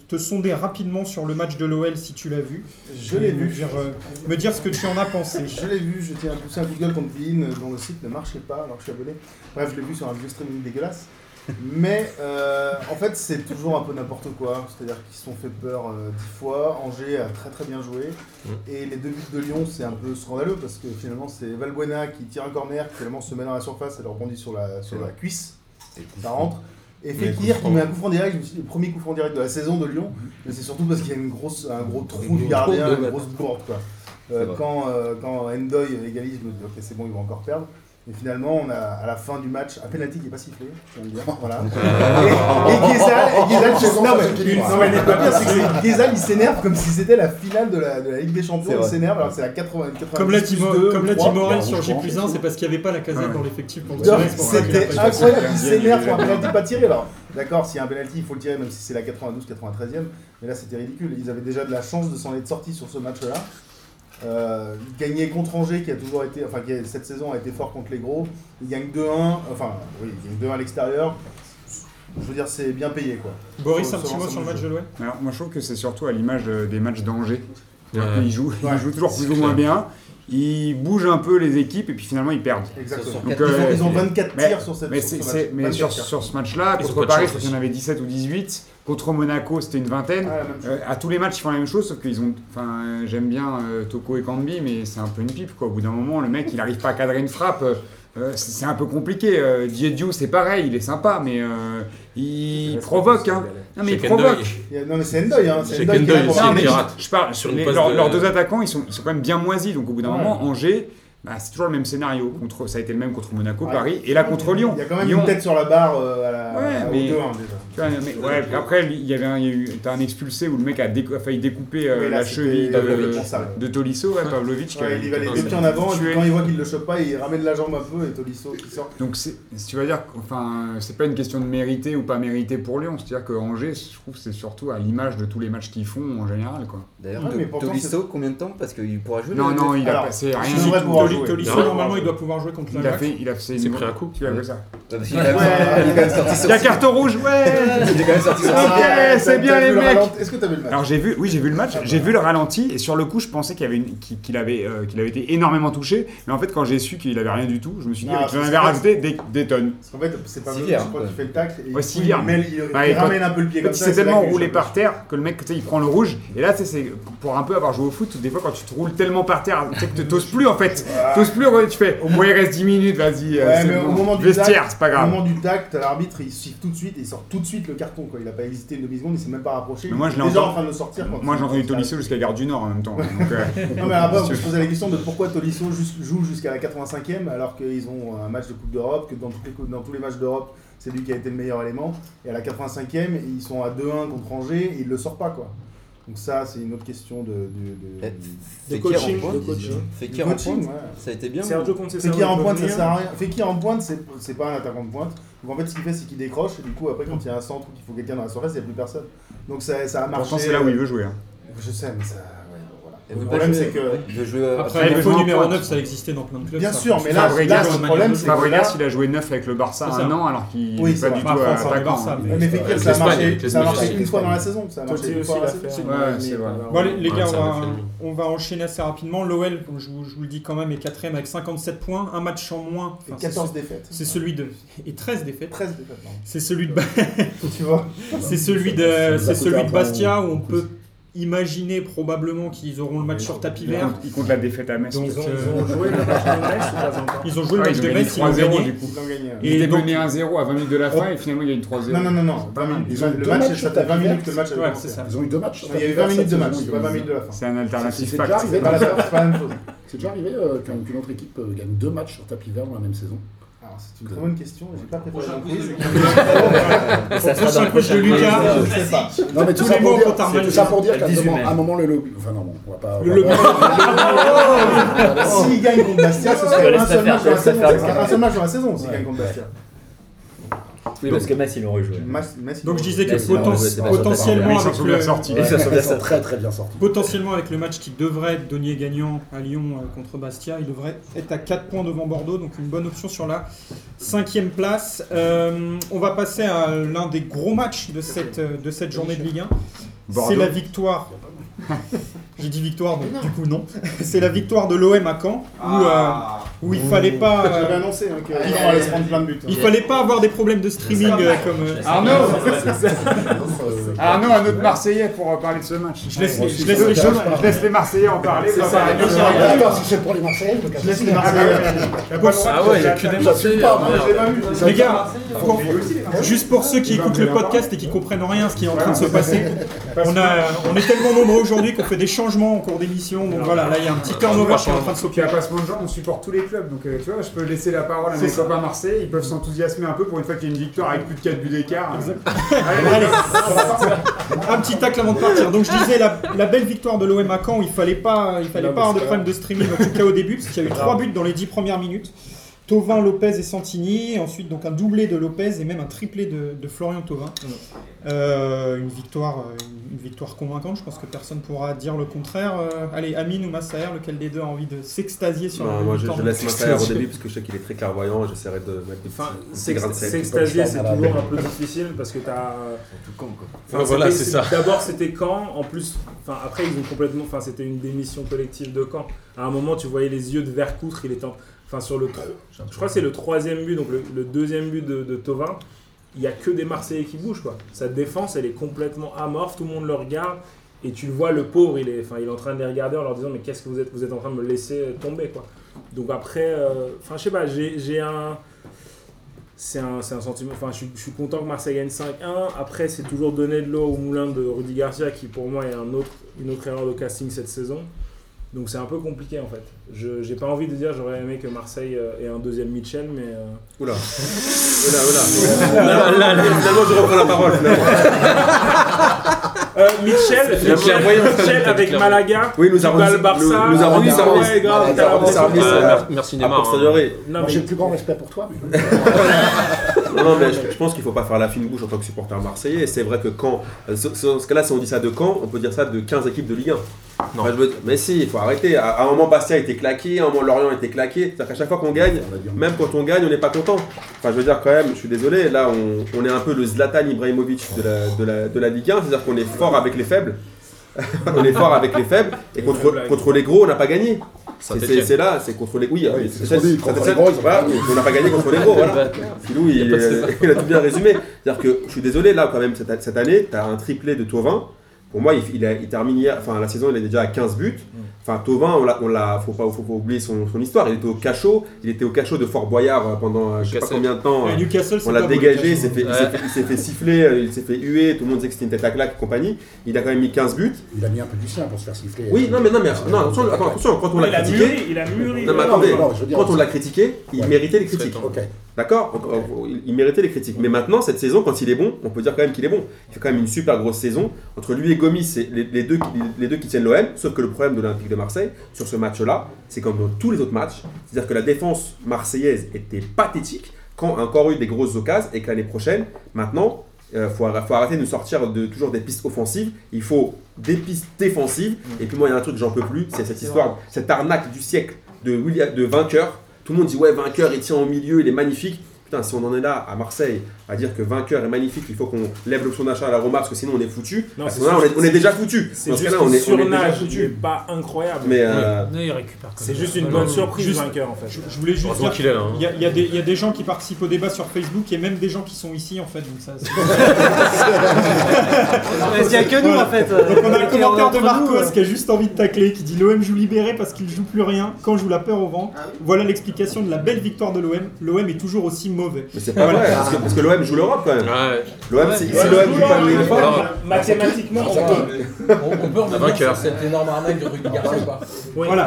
te sonder rapidement sur le match de l'OL si tu l'as vu. Je l'ai vu. dire, euh, me dire ce que tu en as pensé. Je l'ai vu, je tiens à pousser un coup de gueule contre Bein euh, dont le site ne marchait pas alors que je suis abonné. Bref, je l'ai vu sur un vieux streaming dégueulasse. Mais euh, en fait, c'est toujours un peu n'importe quoi. C'est-à-dire qu'ils se sont fait peur euh, dix fois. Angers a très très bien joué. Et les deux buts de Lyon, c'est un peu scandaleux parce que finalement, c'est Valbuena qui tire un corner, qui finalement se met dans la surface, elle rebondit sur la, sur la cuisse. Ça rentre. Et Fekir qui met un coup franc direct, je me suis dit, le premier coup franc direct de la saison de Lyon. Mais c'est surtout parce qu'il y a une grosse, un gros trou du gardien, une grosse bourde. Quoi. Euh, quand, euh, quand Endoy égalise, je me dis ok c'est bon, ils vont encore perdre. Et finalement, on a à la fin du match un penalty qui n'est pas sifflé, je viens de dire. Voilà. et, et mais, mais le Guézal, il s'énerve comme si c'était la finale de la, de la Ligue des Champions. Il s'énerve alors que c'est la 80, 90 Comme l'a dit, plus Mo- 2, comme l'a dit 3. Morel Bah, sur J franchement, plus 1, c'est parce qu'il n'y avait pas la casette dans l'effectif pour a C'était incroyable, il s'énerve pour un penalty pas tiré. Alors, d'accord, s'il y a un penalty, il faut le tirer, même si c'est la 92-93e. Mais là, c'était ridicule. Ils avaient déjà de la chance de s'en être sortis sur ce match-là. Euh, gagner contre Angers, qui a toujours été, enfin, qui a- cette saison a été fort contre les gros. Ils gagnent 2-1, enfin, oui, ils gagnent 2-1 à l'extérieur. Je veux dire, c'est bien payé, quoi. Boris, un petit mot sur le match de l'OL Alors, moi, je trouve que c'est surtout à l'image des matchs d'Angers. C'est-à-dire Ouais. qu'ils jouent, ils Ouais. jouent toujours plus ou moins bien. ils bougent un peu les équipes et puis finalement ils perdent. Exactement. Donc, Ils ont- euh, ils ont 24 mais- tirs sur cette- Mais, sur ce match. 24 sur, sur ce match-là, Ils ont contre Paris, chance il y en avait 17 ou 18. Contre Monaco, c'était une vingtaine. Ah. Euh, à tous les matchs, ils font la même chose, sauf qu'ils ont. Enfin, euh, j'aime bien euh, Toko et Kambi, mais c'est un peu une pipe, quoi. Au bout d'un moment, le mec, il n'arrive pas à cadrer une frappe. euh, euh, c'est un peu compliqué. Euh, Diédiou, c'est pareil, il est sympa, mais euh, il provoque. Hein. Non, mais il provoque. Non, mais c'est Endoy. Hein. C'est Endoy qui est Non, mais je parle Sur les- leurs, de- leurs deux attaquants, ils sont, ils sont quand même bien moisis. Donc au bout d'un Ouais. moment, Angers, bah, c'est toujours le même scénario. Contre, ça a été le même contre Monaco, Ouais. Paris, et là contre Lyon. Il y a quand même Lyon, une tête sur la barre euh, à la, Ouais, au mais- 2-1 déjà. Tu vois, mais ouais, puis après, il y avait un, il y a eu, t'as un expulsé où le mec a, failli découper euh, là, la cheville de, de Tolisso, ouais, Pavlovic. Ouais, il va les deux pieds en avant, et quand il voit qu'il le chope pas, il ramène la jambe un peu et Tolisso qui sort. Donc c'est, si tu vas dire, que- enfin, c'est pas une question de mériter ou pas mériter pour Lyon. C'est-à-dire que Angers, je trouve, c'est surtout à l'image de tous les matchs qu'ils font en général, quoi. D'ailleurs, Tolisso, combien de temps? Parce qu'il pourra jouer Non, non, il a passé il rien. du tout. Tolisso, normalement, il doit pouvoir jouer contre Il a l'Ajax. fait, il a fait. Une- pris un coup. Tu as vu ça il est quand même sorti sur Il y a carton rouge, ouais. Il est quand même sorti sur Ah, t'as- c'est bien les mecs. ralenti Est-ce que t'as vu le match Alors j'ai vu, oui j'ai vu le match, j'ai vu le ralenti et sur le coup je pensais qu'il y avait une- qu'il qu'il avait, euh, qu'il avait été énormément touché, mais en fait quand j'ai su qu'il avait rien du tout, je me suis dit Ah, parce j'en que- avais rajouté des, des tonnes. Parce qu'en fait, c'est pas Sivir, Pavlovic, je crois, ouais. qui fait le tacle. Et Ouais, Sivir. il, mêle- il- Ouais, quand- ramène un peu le pied comme il s'est c'est là tellement roulé par terre que le mec tu sais, il prend le rouge et là tu sais, c'est pour un peu avoir joué au foot, des fois quand tu te roules tellement par terre, tu sais que tu t'oses plus en fait, t'oses plus, ouais, tu fais, ouais il reste 10 minutes, vas-y, euh, Ouais, c'est mais bon. au moment du vestiaire, c'est pas Au grave. moment du tac, t'as l'arbitre, il siffle tout de suite et il sort tout de suite le carton. Quoi. Il a pas hésité une demi-seconde, il s'est même pas rapproché. Mais moi, je l'ai déjà en train de le sortir. quand Moi j'ai entendu Tolisso jusqu'à Gare du Nord en même temps. donc, euh, Non, mais après, si on se posait la question de pourquoi Tolisso joue jusqu'à la 85e alors qu'ils ont un match de Coupe d'Europe, que dans, toutes les coupes- dans tous les matchs d'Europe, c'est lui qui a été le meilleur élément. Et à la 85e, ils sont à 2-1 contre Angers et il le sort pas. quoi. Donc, ça, c'est une autre question de. de, de- Eh, De coaching, pointe, de coaching. Fekir en pointe, ça a été bien. Sergio Fekir en pointe, ça sert à rien. Fekir en pointe, c'est c'est pas un attaquant de pointe. Donc en fait, ce qu'il fait, c'est qu'il décroche. Et du coup, après, quand il y a un centre ou qu'il faut quelqu'un dans la surface, il n'y a plus personne. Donc ça, ça a marché. Pourtant c'est là où il veut jouer. hein. Je sais, mais ça. Le problème, c'est que. veut jouer euh, Après, le faux numéro pointe. 9, ça existait dans plein de clubs. Bien ça. sûr, mais là, Fabregas, là, le problème, c'est que. Fabregas, là- il a joué neuf avec le Barça un an alors qu'il n'est pas du tout du attaquant. Barça, mais- Fekir, ça a marché, une fois dans la saison. Ça a marché une aussi fois dans l'a les, gars, on va, enchaîner assez rapidement. L'OL, comme je vous, le dis quand même, est quatrième avec 57 points, un match en moins. Et Enfin, c'est 14 ce- défaites. C'est celui de. Et 13 défaites. 13 défaites, pardon. C'est celui de, Tu vois c'est celui de, de Bastia où on peut imaginer probablement qu'ils auront le match sur tapis vert. compte- Il compte la défaite à Metz. Donc, Ils ont, ils ont joué le match de Metz ou pas encore Ils ont joué le match ils de gagné Metz, ils ont 3-0 gagné. du coup. Ils ont gagné. Il Et était donc- mené 1-0 à 20 minutes de la fin et finalement il y a eu 3-0. Non, non, non, non. Ils ont Le deux match, tapis 20 minutes vert. que le match avait Ouais, commencé. c'est ça. Ils ont eu deux matchs. Il y avait tapis 20 vert minutes de match, saison, c'est ils pas ont 20 eu- minutes de la fin. C'est un alternatif C'est fact. déjà arrivé C'est pas la- c'est pas la même chose. C'est déjà arrivé euh, qu'un- qu'une autre équipe euh, gagne deux matchs sur tapis vert dans la même saison. C'est une très bonne question. J'ai pas préparé Prochain mon quiz. Ça sera dans le Prochain quiz prochain de Lucas. quiz. Je sais pas. Non, mais tout ça pour dire, tout ça pour dire qu'à un 18 moment, mai. à un moment, le lobby. Enfin, non, bon, on va pas. Le lobby. S'il gagne contre Bastia. Ce serait un seul match dans la saison s'il gagne contre Bastia. Oui, parce que Metz, ils l'ont rejoué. Ils Donc je disais que Metz, ils l'ont poten- rejoué, c'est pas sur potentiellement avec le, bien très très bien potentiellement avec le match qui devrait donner gagnant à Lyon euh, contre Bastia, il devrait être à 4 points devant Bordeaux, donc une bonne option sur la cinquième place. Euh, on va passer à l'un des gros matchs de cette, euh, de cette journée de Ligue 1. Bordeaux. C'est la victoire. J'ai dit victoire, donc du coup non. C'est la victoire de l'OM à Caen, où, euh, où il fallait pas. euh, J'avais annoncé hein, que Lyon allait se prendre plein de buts. hein. il fallait pas avoir des problèmes de streaming euh, comme. euh, Arnaud Euh, Arnaud, un autre Marseillais pour euh, parler de ce match. Je laisse, Ouais, je laisse les choses. je Je laisse les Marseillais en parler. C'est ça si c'est pour les Marseillais, je laisse les Marseillais. Ah ouais, il y a que des Marseillais. Les gars, pour- juste pour ceux qui écoutent le podcast et qui comprennent rien ce qui est en train de se passer, on, a, on est tellement nombreux aujourd'hui qu'on fait des changements en cours d'émission. Donc voilà, là il y a un petit turnover qui est en train de s'opérer. de Gens, on supporte tous les clubs. Donc euh, tu vois, je peux laisser la parole à mes copains Marseille. Ils peuvent s'enthousiasmer un peu pour une fois qu'il y a une victoire avec plus de 4 buts d'écart. Allez, un petit tacle avant de partir. Donc je disais la, la belle victoire de l'OM à Caen, il fallait pas, il fallait Non, pas avoir de problème de streaming en tout cas au début, parce qu'il y a eu 3 buts dans les 10 premières minutes. Tovin, Lopez et Santini. Ensuite, donc un doublé de Lopez et même un triplé de, de Florian Tovin. Euh, une, victoire, euh, une victoire convaincante. Je pense que personne pourra dire le contraire. Euh, allez, Amine ou Massaer, lequel des deux a envie de s'extasier sur Non, la moi je, laisse Massaer au début parce que je sais qu'il est très clairvoyant et j'essaierai de mettre des Enfin, s'extasier, c'est toujours un peu difficile parce que t'as. con, quoi. Enfin, Ouais, voilà, c'est ça. D'abord, c'était quand, en plus, enfin après ils ont complètement, enfin c'était une démission collective de Caen. À un moment, tu voyais les yeux de Vercoutre, il était, en- enfin sur le, je crois que c'est le troisième but, donc le, le deuxième but de, de Tovin. Il y a que des Marseillais qui bougent quoi. Sa défense, elle est complètement amorphe, tout le monde le regarde. Et tu le vois, le pauvre, il est, enfin, il est en train de les regarder en leur disant mais qu'est-ce que vous êtes, vous êtes en train de me laisser tomber quoi. Donc après, euh, enfin je sais pas, j'ai un, c'est un, c'est un sentiment. Enfin, je, suis- je suis content que Marseille gagne 5-1. Après, c'est toujours donner de l'eau au moulin de Rudy Garcia, qui pour moi est un autre, une autre erreur de casting cette saison. Donc c'est un peu compliqué en fait. Je j'ai pas envie de dire j'aurais aimé que Marseille euh, ait un deuxième Mitchell, mais. euh, Oula. Oula, oula. Là, là, là, Finalement, je reprends la parole. Euh, Mitchell, Mitchell. Mitchell avec. Malaga, Oui, nous qui avons le Barça. nous- nous avons dit service. euh, Merci a Neymar. posteriori. Non, mais- j'ai le plus grand respect pour toi. mais- Non, non, mais je, je pense qu'il faut pas faire la fine bouche en tant que supporter marseillais. Et c'est vrai que quand, ce- ce- dans ce cas-là, si on dit ça de Caen, on peut dire ça de 15 équipes de Ligue 1. Non. Enfin, je veux dire- mais si, il faut arrêter. À, à un moment, Bastia était claqué, à un moment, Lorient était claqué. C'est-à-dire qu'à chaque fois qu'on gagne, même quand on gagne, on n'est pas content. Enfin, je veux dire, quand même, je suis désolé, là, on, on est un peu le Zlatan Ibrahimovic de la, de la, de la Ligue 1. C'est-à-dire qu'on est fort avec les faibles. on est fort avec les faibles. Et contre, contre les gros, on n'a pas gagné. C'est- là, c'est contre les. Oui, Oui, c'est voilà, on n'a pas gagné contre les gros. Voilà. Philou, il, il a tout bien résumé. C'est-à-dire que je suis désolé, là, quand même, cette, cette année, tu as un triplé de Tovin. Pour moi, il, il, a- il termine hier, enfin, la saison, il est déjà à 15 buts. Enfin, Tovin, on l'a, on l'a, faut pas, faut pas oublier son, son histoire. Il était au cachot, il était au cachot de Fort Boyard euh, pendant euh, je sais pas combien de temps. Ouais, euh, Newcastle, c'est on l'a dégagé, il s'est fait, il s'est fait- il s'est fait siffler, il s'est fait huer, tout le monde disait que c'était une tête à claque et compagnie. Il a quand même mis 15 buts. Il a mis un peu du sien pour se faire siffler. Oui, non, mais non, mais non, attention, attends, attention, quand on il l'a a critiqué. mûri, il a mûri. Non, mais attendez, quand on l'a critiqué, il Ouais. méritait les critiques. D'accord euh, il- Il méritait les critiques. Mais maintenant, cette saison, quand il est bon, on peut dire quand même qu'il est bon. Il fait quand même une super grosse saison. Entre lui et Gomis, c'est les, les deux, qui- les deux qui tiennent l'OM. Sauf que le problème de l'Olympique de Marseille, sur ce match-là, c'est comme dans tous les autres matchs. C'est-à-dire que la défense marseillaise était pathétique quand a encore eu des grosses occasions et que l'année prochaine, maintenant, il faut, arr- faut arrêter de nous sortir de toujours des pistes offensives. Il faut des pistes défensives. Et puis moi, il y a un truc que j'en peux plus, c'est cette histoire, cette arnaque du siècle de, William, de vainqueur. Tout le monde dit ouais, vainqueur, il tient au milieu, il est magnifique. Putain, si on en est là à Marseille à dire que vainqueur est magnifique, il faut qu'on lève l'option d'achat à la Roma parce que sinon on est foutu. Non, À ce c'est moment-là, on est, on déjà foutu. C'est Dans ce juste cas-là, on est, on est déjà foutu. pas incroyable. Mais euh, Non, il récupère C'est juste une bonne surprise, Juste- vainqueur en fait. Je, je voulais juste dire qu'il est là, hein. Il y, y a des- il y a des gens qui participent au débat sur Facebook et même des gens qui sont ici en fait. Donc ça, c'est- Il n'y a que nous en fait. Donc on a le commentaire de Marcos qui a juste envie de tacler, qui dit l'OM joue libéré parce qu'il joue plus rien quand joue la peur au vent. Voilà l'explication de la belle victoire de l'OM. L'OM est toujours aussi mauvais. mais c'est pas vrai, parce que, l'OM joue l'Europe quand même. Ouais. L'OM, si, l'OM joue pas Mathématiquement, on va- On, on peut revenir vainqueur. sur cette énorme arnaque de Rudy Garcia ou pas. Voilà.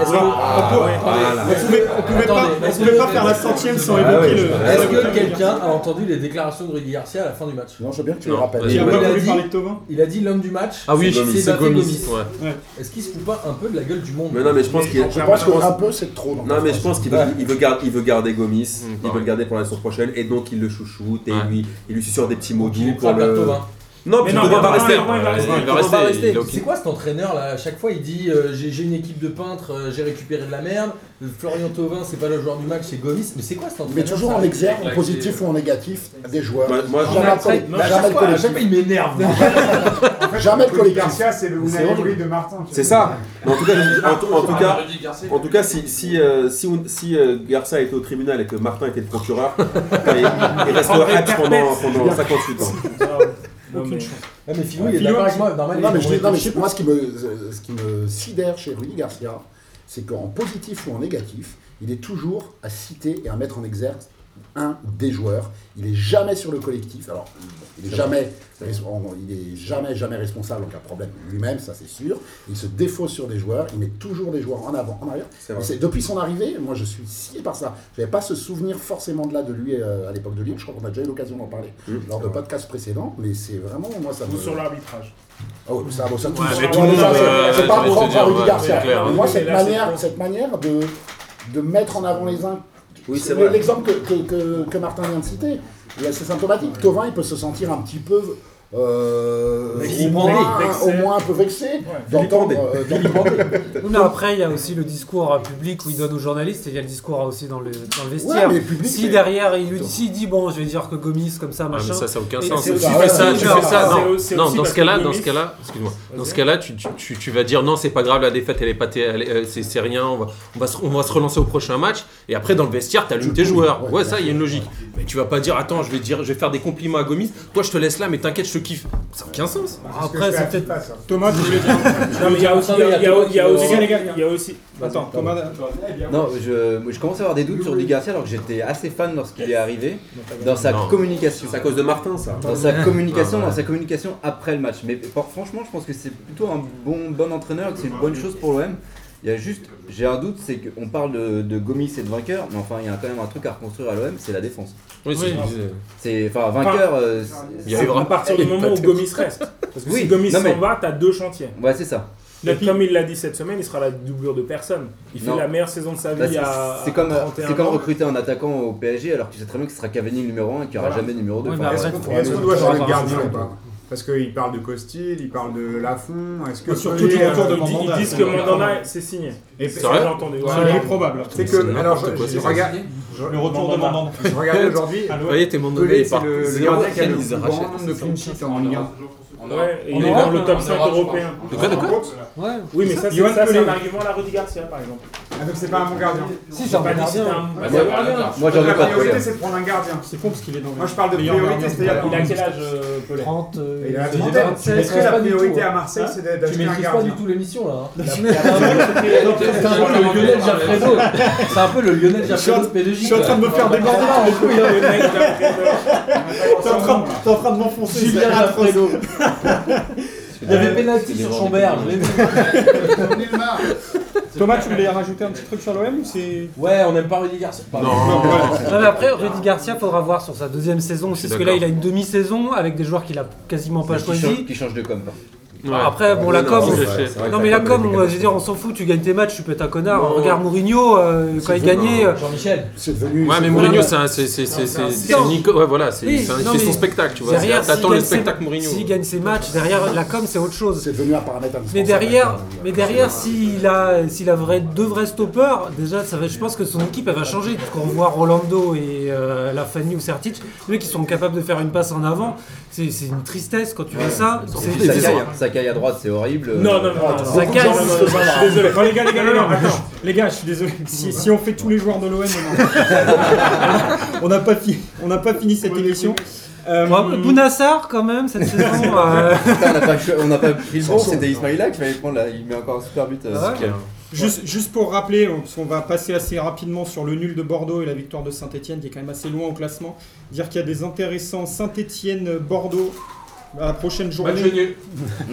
Est-ce que- On peut- voilà. on pouvait, on pouvait pas, Attendez, on est-ce pouvait que- pas faire la centième sans Ah évoquer le. Est-ce que quelqu'un a entendu les déclarations de Rudy Garcia à la fin du match? Non, je veux bien que tu le Non, rappelles. vas-y. Qui a Il a voulu dit- parler de Tovin Il a dit l'homme du match. Ah oui, Gomis. c'est Gomis. Ouais. Est-ce qu'il se fout pas un peu de la gueule du monde? Mais non, mais je pense qu'il Je pense qu'un peu, c'est trop. dans Non mais je pense qu'il veut, il veut, garder, il veut garder Gomis, il veut le garder pour la saison prochaine et donc il le chouchoute et Ouais. lui, il lui susurre des petits mots Il doux pour le... Non, Mais non, mais il va rester. Il va Thauvin rester, C'est quoi cet entraîneur là? À chaque fois il dit euh, j'ai j'ai une équipe de peintres, euh, j'ai récupéré de la merde. Florian Thauvin c'est pas le joueur du match, c'est Gomis. Mais c'est quoi cet Mais entraîneur toujours ça en exergue, en positif ou en négatif, des joueurs. Moi- moi, jamais le collectif. il m'énerve. Jamais le collectif. Garcia, c'est le Unai de Martin. C'est ça. Mais en tout cas, en, tout- en tout cas, si si euh, Garcia était au tribunal et que Martin était le procureur, il, resterait pendant pendant 58 ans. Non, mais- Ouais, mais Philou il est d'accord avec moi. Non, mais je dis- pour non, mais les je- moi, ce qui, me, ce qui me sidère chez Rudy Garcia, c'est qu'en positif ou en négatif, il est toujours à citer et à mettre en exergue un des joueurs. Il est jamais sur le collectif. Alors, il est jamais, il est jamais, jamais responsable en cas de problème lui-même, ça c'est sûr. Il se défausse sur des joueurs. Il met toujours des joueurs en avant, en arrière. Depuis son arrivée, moi je suis scié par ça. Je n'avais pas ce souvenir forcément de là de lui euh, à l'époque de Lille. Je crois qu'on a déjà eu l'occasion d'en parler Mmh. lors de podcasts précédents, mais c'est vraiment moi ça Ou me. sur l'arbitrage. Oh, ça, bon, ça, tout, Ouais, tout euh, c'est pas je vais te propre à Rudy Garcia. Mais moi, cette manière, cette manière de, de mettre en avant les uns Oui, c'est vrai. l'exemple que, que, que, que Martin vient de citer. C'est symptomatique. Tovin, il peut se sentir un petit peu. Euh, au, moins, Vexé. au moins un peu vexé d'entendre. euh, Oui, mais après, il y a aussi le discours euh, public où il donne aux journalistes et il y a le discours aussi dans le, dans le vestiaire. Ouais, public, si mais- derrière, il, lui- s'il dit bon, je vais dire que Gomis comme ça, Ah, machin. mais ça, ça n'a aucun sens. Tu fais ça, tu fais ça. Non, dans ce cas-là, dans ce cas-là, excuse-moi, dans ce cas-là, tu, tu, tu, tu vas dire non, c'est pas grave, la défaite, elle est pas, euh, c'est c'est rien, on va, on va, se, on va se relancer au prochain match. Et après, dans le vestiaire, t'allumes tes joueurs. Ouais, ça, il y a une logique. Mais tu vas pas dire, attends, je vais dire, je vais faire des compliments à Gomis. Toi, je te laisse là, mais t'inquiète, je te kiffe. Ça n'a aucun sens. Après, c'est peut-être. Thomas, tu voulais dire Non, mais il y a aussi. Il y a- aussi. Attends, Thomas. Non, je, commence à avoir des doutes sur Di Garcia alors que j'étais assez fan lorsqu'il est arrivé dans sa Non. communication. C'est à cause de Martin, ça. Dans sa communication, Ah, ouais. dans sa communication après le match. Mais franchement, je pense que c'est plutôt un bon, bon entraîneur et que c'est une bonne chose pour l'OM. Il y a juste, j'ai un doute, c'est qu'on parle de, de Gomis et de vainqueur, mais enfin, il y a quand même un truc à reconstruire à l'OM, c'est la défense. Oui, c'est ce que je disais. C'est, enfin, vainqueur. euh, Il y c'est- aura À partir du moment où Gomis reste. Parce que Oui, si Gomis mais- s'en va, t'as deux chantiers. Ouais, c'est ça. Et comme il l'a dit cette semaine, il sera la doublure de personne. Il fait Non. la meilleure saison de sa Bah, vie c'est- à c'est comme, 31 c'est comme ans. recruter un attaquant au PSG alors que tu sais très bien que ce sera Cavani le numéro 1 et qu'il n'y aura Voilà. jamais de numéro 2. Oui, Enfin, mais Est-ce qu'on faut- est-ce qu'on doit changer un gardien ou pas? Parce qu'il parle de Costil, il parle de Lafont. Est-ce que Ouais, surtout Pelé, du retour de euh, Ils disent- Mandanda, Ils disent c'est que Mandanda, c'est signé. Et C'est vrai j'ai entendu. ouais. C'est il est probable. C'est que, alors, je, regarde, Le retour de Mandanda. je regardais aujourd'hui. Vous voyez, t'es Mandanda, Pelé, c'est le, gardien qui a le ils plus rachètent. grand nombre de clean sheets en Ligue 1. Ouais, En il est dans le top en 5 Europe, européen. De quoi, de quoi Ouais. Oui, mais ça, c'est c'est un argument à la Rudy Garcia, par exemple. Ah, donc c'est pas un bon gardien. Si, c'est un Pas bon gardien. un- Bah, c'est c'est gardien. gardien. Moi j'en La pas de priorité, Pelé. c'est de prendre un gardien. C'est con parce qu'il est dans le. Moi, je parle de priorité, gardien. c'est-à-dire Il a quel âge, euh, Pelé Trente, euh, Il a la il a Est-ce 27, que la priorité à hein. Marseille, c'est Tu d'acheter un maîtrises pas gardien du tout l'émission là. hein. Tu T'es un peu le Lionel Jaffredo. C'est un peu le Lionel Jaffredo de Je suis en train de me faire déborder T'es en train de- t'es en train de m'enfoncer. Julien. Jaffredo. Il y avait pénalty sur Chambert. je l'ai vu. Thomas, tu voulais rajouter un petit truc sur l'OM ou c'est. Ouais, on n'aime pas Rudy Garcia. Pardon. Non, mais après, Rudy Garcia, faudra voir sur sa deuxième saison aussi, parce que là, il a une demi-saison avec des joueurs qu'il a quasiment pas choisis. qui change de com. Ouais. Après, bon, la com, non mais la com, je veux dire, on s'en fout, tu gagnes tes matchs, tu peux être un connard. Non. Regarde Mourinho, euh, quand il gagnait. euh, Jean-Michel. C'est devenu. Ouais, mais Mourinho, c'est un- c'est c'est- une Ouais, voilà, son spectacle, tu vois. T'attends le spectacle Mourinho. S'il gagne ses matchs, derrière la com, c'est autre chose. C'est devenu un paramètre Mais derrière, mais derrière, s'il a, s'il a vrai, deux vrais stoppers, déjà, ça va, je pense que son équipe elle va changer. Quand on voit Rolando et euh, la Fanny ou Sertic, les mecs qui sont capables de faire une passe en avant, c'est c'est une tristesse quand tu vois ça. C'est- Sakai, à droite, c'est horrible. Non, non, non, non. Sakai, non, non, non, c'est- non, non, je suis désolé. Non, les gars, les gars, les gars, attends. Les gars, je suis désolé. Si, si on fait tous les joueurs de l'OM, on n'a pas, fi- on pas fini cette émission. Euh, Bon, Bounassar, quand même, cette saison. euh, Putain, on n'a pas, pas pris le bon, c'était Ismaïla qui fallait prendre là. Il met encore un super but. euh, Ah ouais. Juste, juste pour rappeler, parce qu'on va passer assez rapidement sur le nul de Bordeaux et la victoire de Saint-Etienne, qui est quand même assez loin au classement. Dire qu'il y a des intéressants Saint-Etienne-Bordeaux la prochaine Match journée. nul.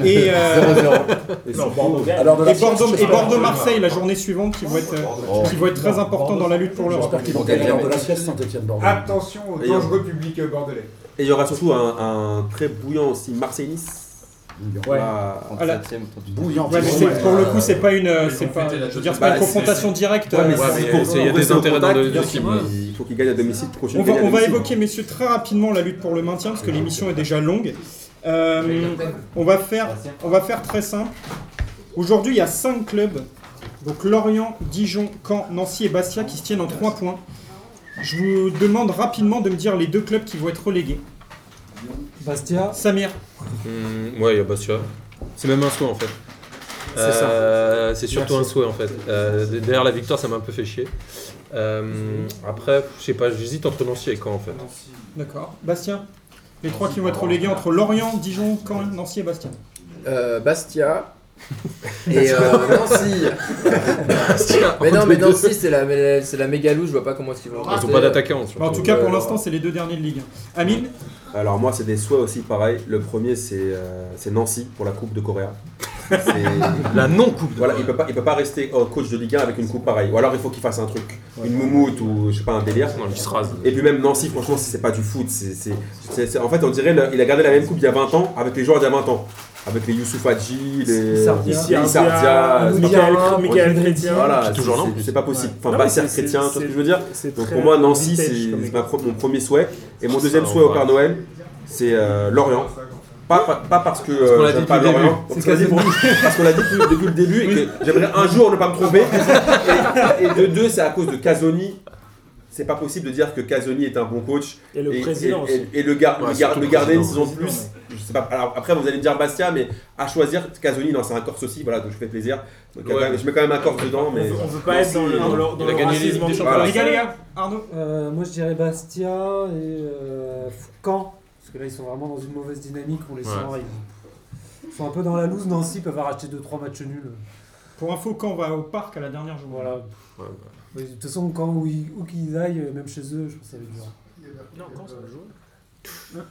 Et, euh, 0-0. Non, Bordeaux gagne. Alors, de la et Bordeaux- sieste, et Bordeaux-Marseille la journée suivante qui vont être, Oh. qui vont être très importants dans la lutte pour l'Europe. J'espère qu'ils vont gagner lors de la sieste Saint-Etienne Bordeaux. Attention au Et- dangereux public bordelais. Et il y aura surtout un, un très bouillant aussi Marseille-Nice. Ouais. Là, 37e, 38e. Bouillant. Ouais, mais c'est- pour le coup, c'est pas une, c'est pas, je veux dire, c'est pas Bah, une confrontation directe. Ouais, mais Ouais, c'est mais pour- c'est- il y a pour des rester au intérêts dans contact, les deux il- équipes. Il faut qu'il gagne à domicile. Prochaine On va, on va évoquer, messieurs, très rapidement la lutte pour le maintien, parce que l'émission est déjà longue. Euh, on, va faire, on va faire très simple. Aujourd'hui, il y a 5 clubs, donc Lorient, Dijon, Caen, Nancy et Bastia, qui se tiennent en 3 points. Je vous demande rapidement de me dire les deux clubs qui vont être relégués. Bastia. Samir, Hum, ouais, il y a Bastia. C'est même un souhait en fait. C'est Euh, C'est surtout un souhait en fait. Euh, derrière la victoire, ça m'a un peu fait chier. Euh, après, je sais pas, j'hésite entre Nancy et Caen en fait. d'accord. Bastien Les trois qui vont être relégués entre Lorient, Dijon, Caen, Nancy et Bastia. Euh, Bastia. Et euh, Nancy. mais non, mais Nancy, c'est la, mais c'est la méga louche, je vois pas comment est-ce qu'ils vont. Ils ont rester. pas d'attaquant. Bah, en tout cas, pour l'instant, c'est les deux derniers de Ligue 1. Amine Alors moi c'est des souhaits aussi pareil. Le premier c'est euh, c'est Nancy pour la Coupe de Corée. C'est- La non-coupe. Voilà, il peut pas il peut pas rester coach de Ligue 1 avec une coupe pareille. Ou alors il faut qu'il fasse un truc, une moumoute ou je sais pas un délire. Non, il se rase. Et puis même Nancy franchement c'est pas du foot. c'est en fait on dirait il a gardé la même coupe il y a 20 ans avec les joueurs d'il y a 20 ans. avec les Youssouf Hadji, les Sardia. Michael- Chrétien. Voilà, toujours en c'est- pas possible. Enfin, c'est- chrétien, tu vois ce c'est- que je veux dire? Donc pour moi, Nancy, c'est mon premier souhait. Et mon deuxième souhait au Père Noël, c'est euh, Lorient. Pas, pas, pas parce que qu'on euh, l'a j'aime dit pas depuis le Lorient, début. parce qu'on l'a dit pour- parce qu'on l'a dit depuis, depuis le début et que j'aimerais un jour ne pas me tromper. Et, et de deux, c'est à cause de Casoni. C'est pas possible de dire que Casoni est un bon coach. Et le et, président et- aussi. et- et le, gar- Ouais, le, gar- surtout le le garder une saison de plus. Je sais pas. Alors après, vous allez me dire Bastia, mais à choisir, Casoni, non, c'est un Corse aussi. Voilà, donc je fais plaisir. Donc, Ouais. même- je mets quand même un Corse dedans, On mais. veut, on veut pas être dans le, dans le, racisme. Les gars, les gars, Arnaud Euh, moi je dirais Bastia et euh, Caen. Parce que là ils sont vraiment dans une mauvaise dynamique. On les sent. Ouais. Ils sont un peu dans la loose. Nancy peuvent avoir acheté 2-3 matchs nuls. Pour info, quand on va au parc à la dernière journée Voilà. Ouais, bah. De toute façon, quand où, ils- où qu'ils aillent, euh, même chez eux, je pense que ça va être dur. Non, quand ça va jouer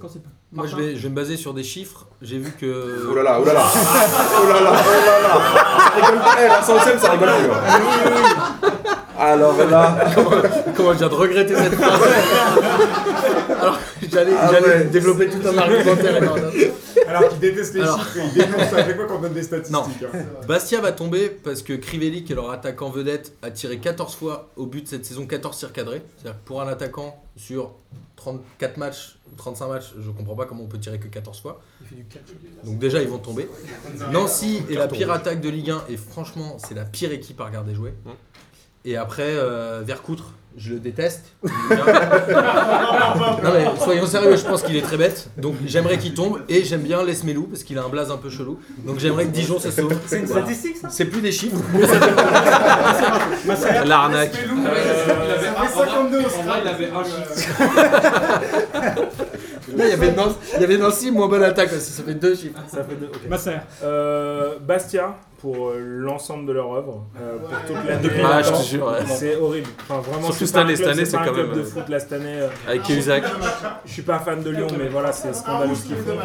Quand c'est pas. Moi, je vais, je vais me baser sur des chiffres. J'ai vu que. Oh là là, oh là là Oh là là, oh là là Ça rigole pas, eh, ça rigole plus. hein. Alors là, comment, comment je viens de regretter cette phrase Alors j'allais Ah j'allais ouais. développer tout un argumentaire. non. Alors qu'il déteste les Alors- chiffres et il dénonce à chaque fois qu'on donne des statistiques. Non. hein. Bastia va tomber parce que Crivelli, qui est leur attaquant vedette, a tiré 14 fois au but cette saison, 14 tirs cadrés. C'est-à-dire que pour un attaquant sur 34 matchs, 35 matchs, je comprends pas comment on peut tirer que 14 fois. Donc déjà, ils vont tomber. Nancy est la pire attaque de Ligue 1 et franchement, c'est la pire équipe à regarder jouer. Et après, euh, Vercoutre, je le déteste. Non mais soyons sérieux, je pense qu'il est très bête. Donc j'aimerais qu'il tombe et j'aime bien Lesmelou parce qu'il a un blaze un peu chelou. Donc j'aimerais que Dijon se sauve. C'est une Voilà. statistique ça C'est plus des chiffres. L'arnaque. 52 il avait un Là, il y avait Nancy, il y avait Nancy moins bonne attaque aussi. Ça fait deux chiffres. Ça fait deux. ok. Masser. Euh, Bastia pour euh, l'ensemble de leur œuvre. euh, pour toute la depuis Ah, je te jure, ouais. C'est horrible. Enfin, vraiment, Surtout c'est cette pas un année, club- cette année, c'est c'est pas un quand club même, de euh, foot là cette année. euh, Avec Cahuzac. Je suis pas fan de Lyon, mais voilà, c'est scandaleux ce qu'ils font.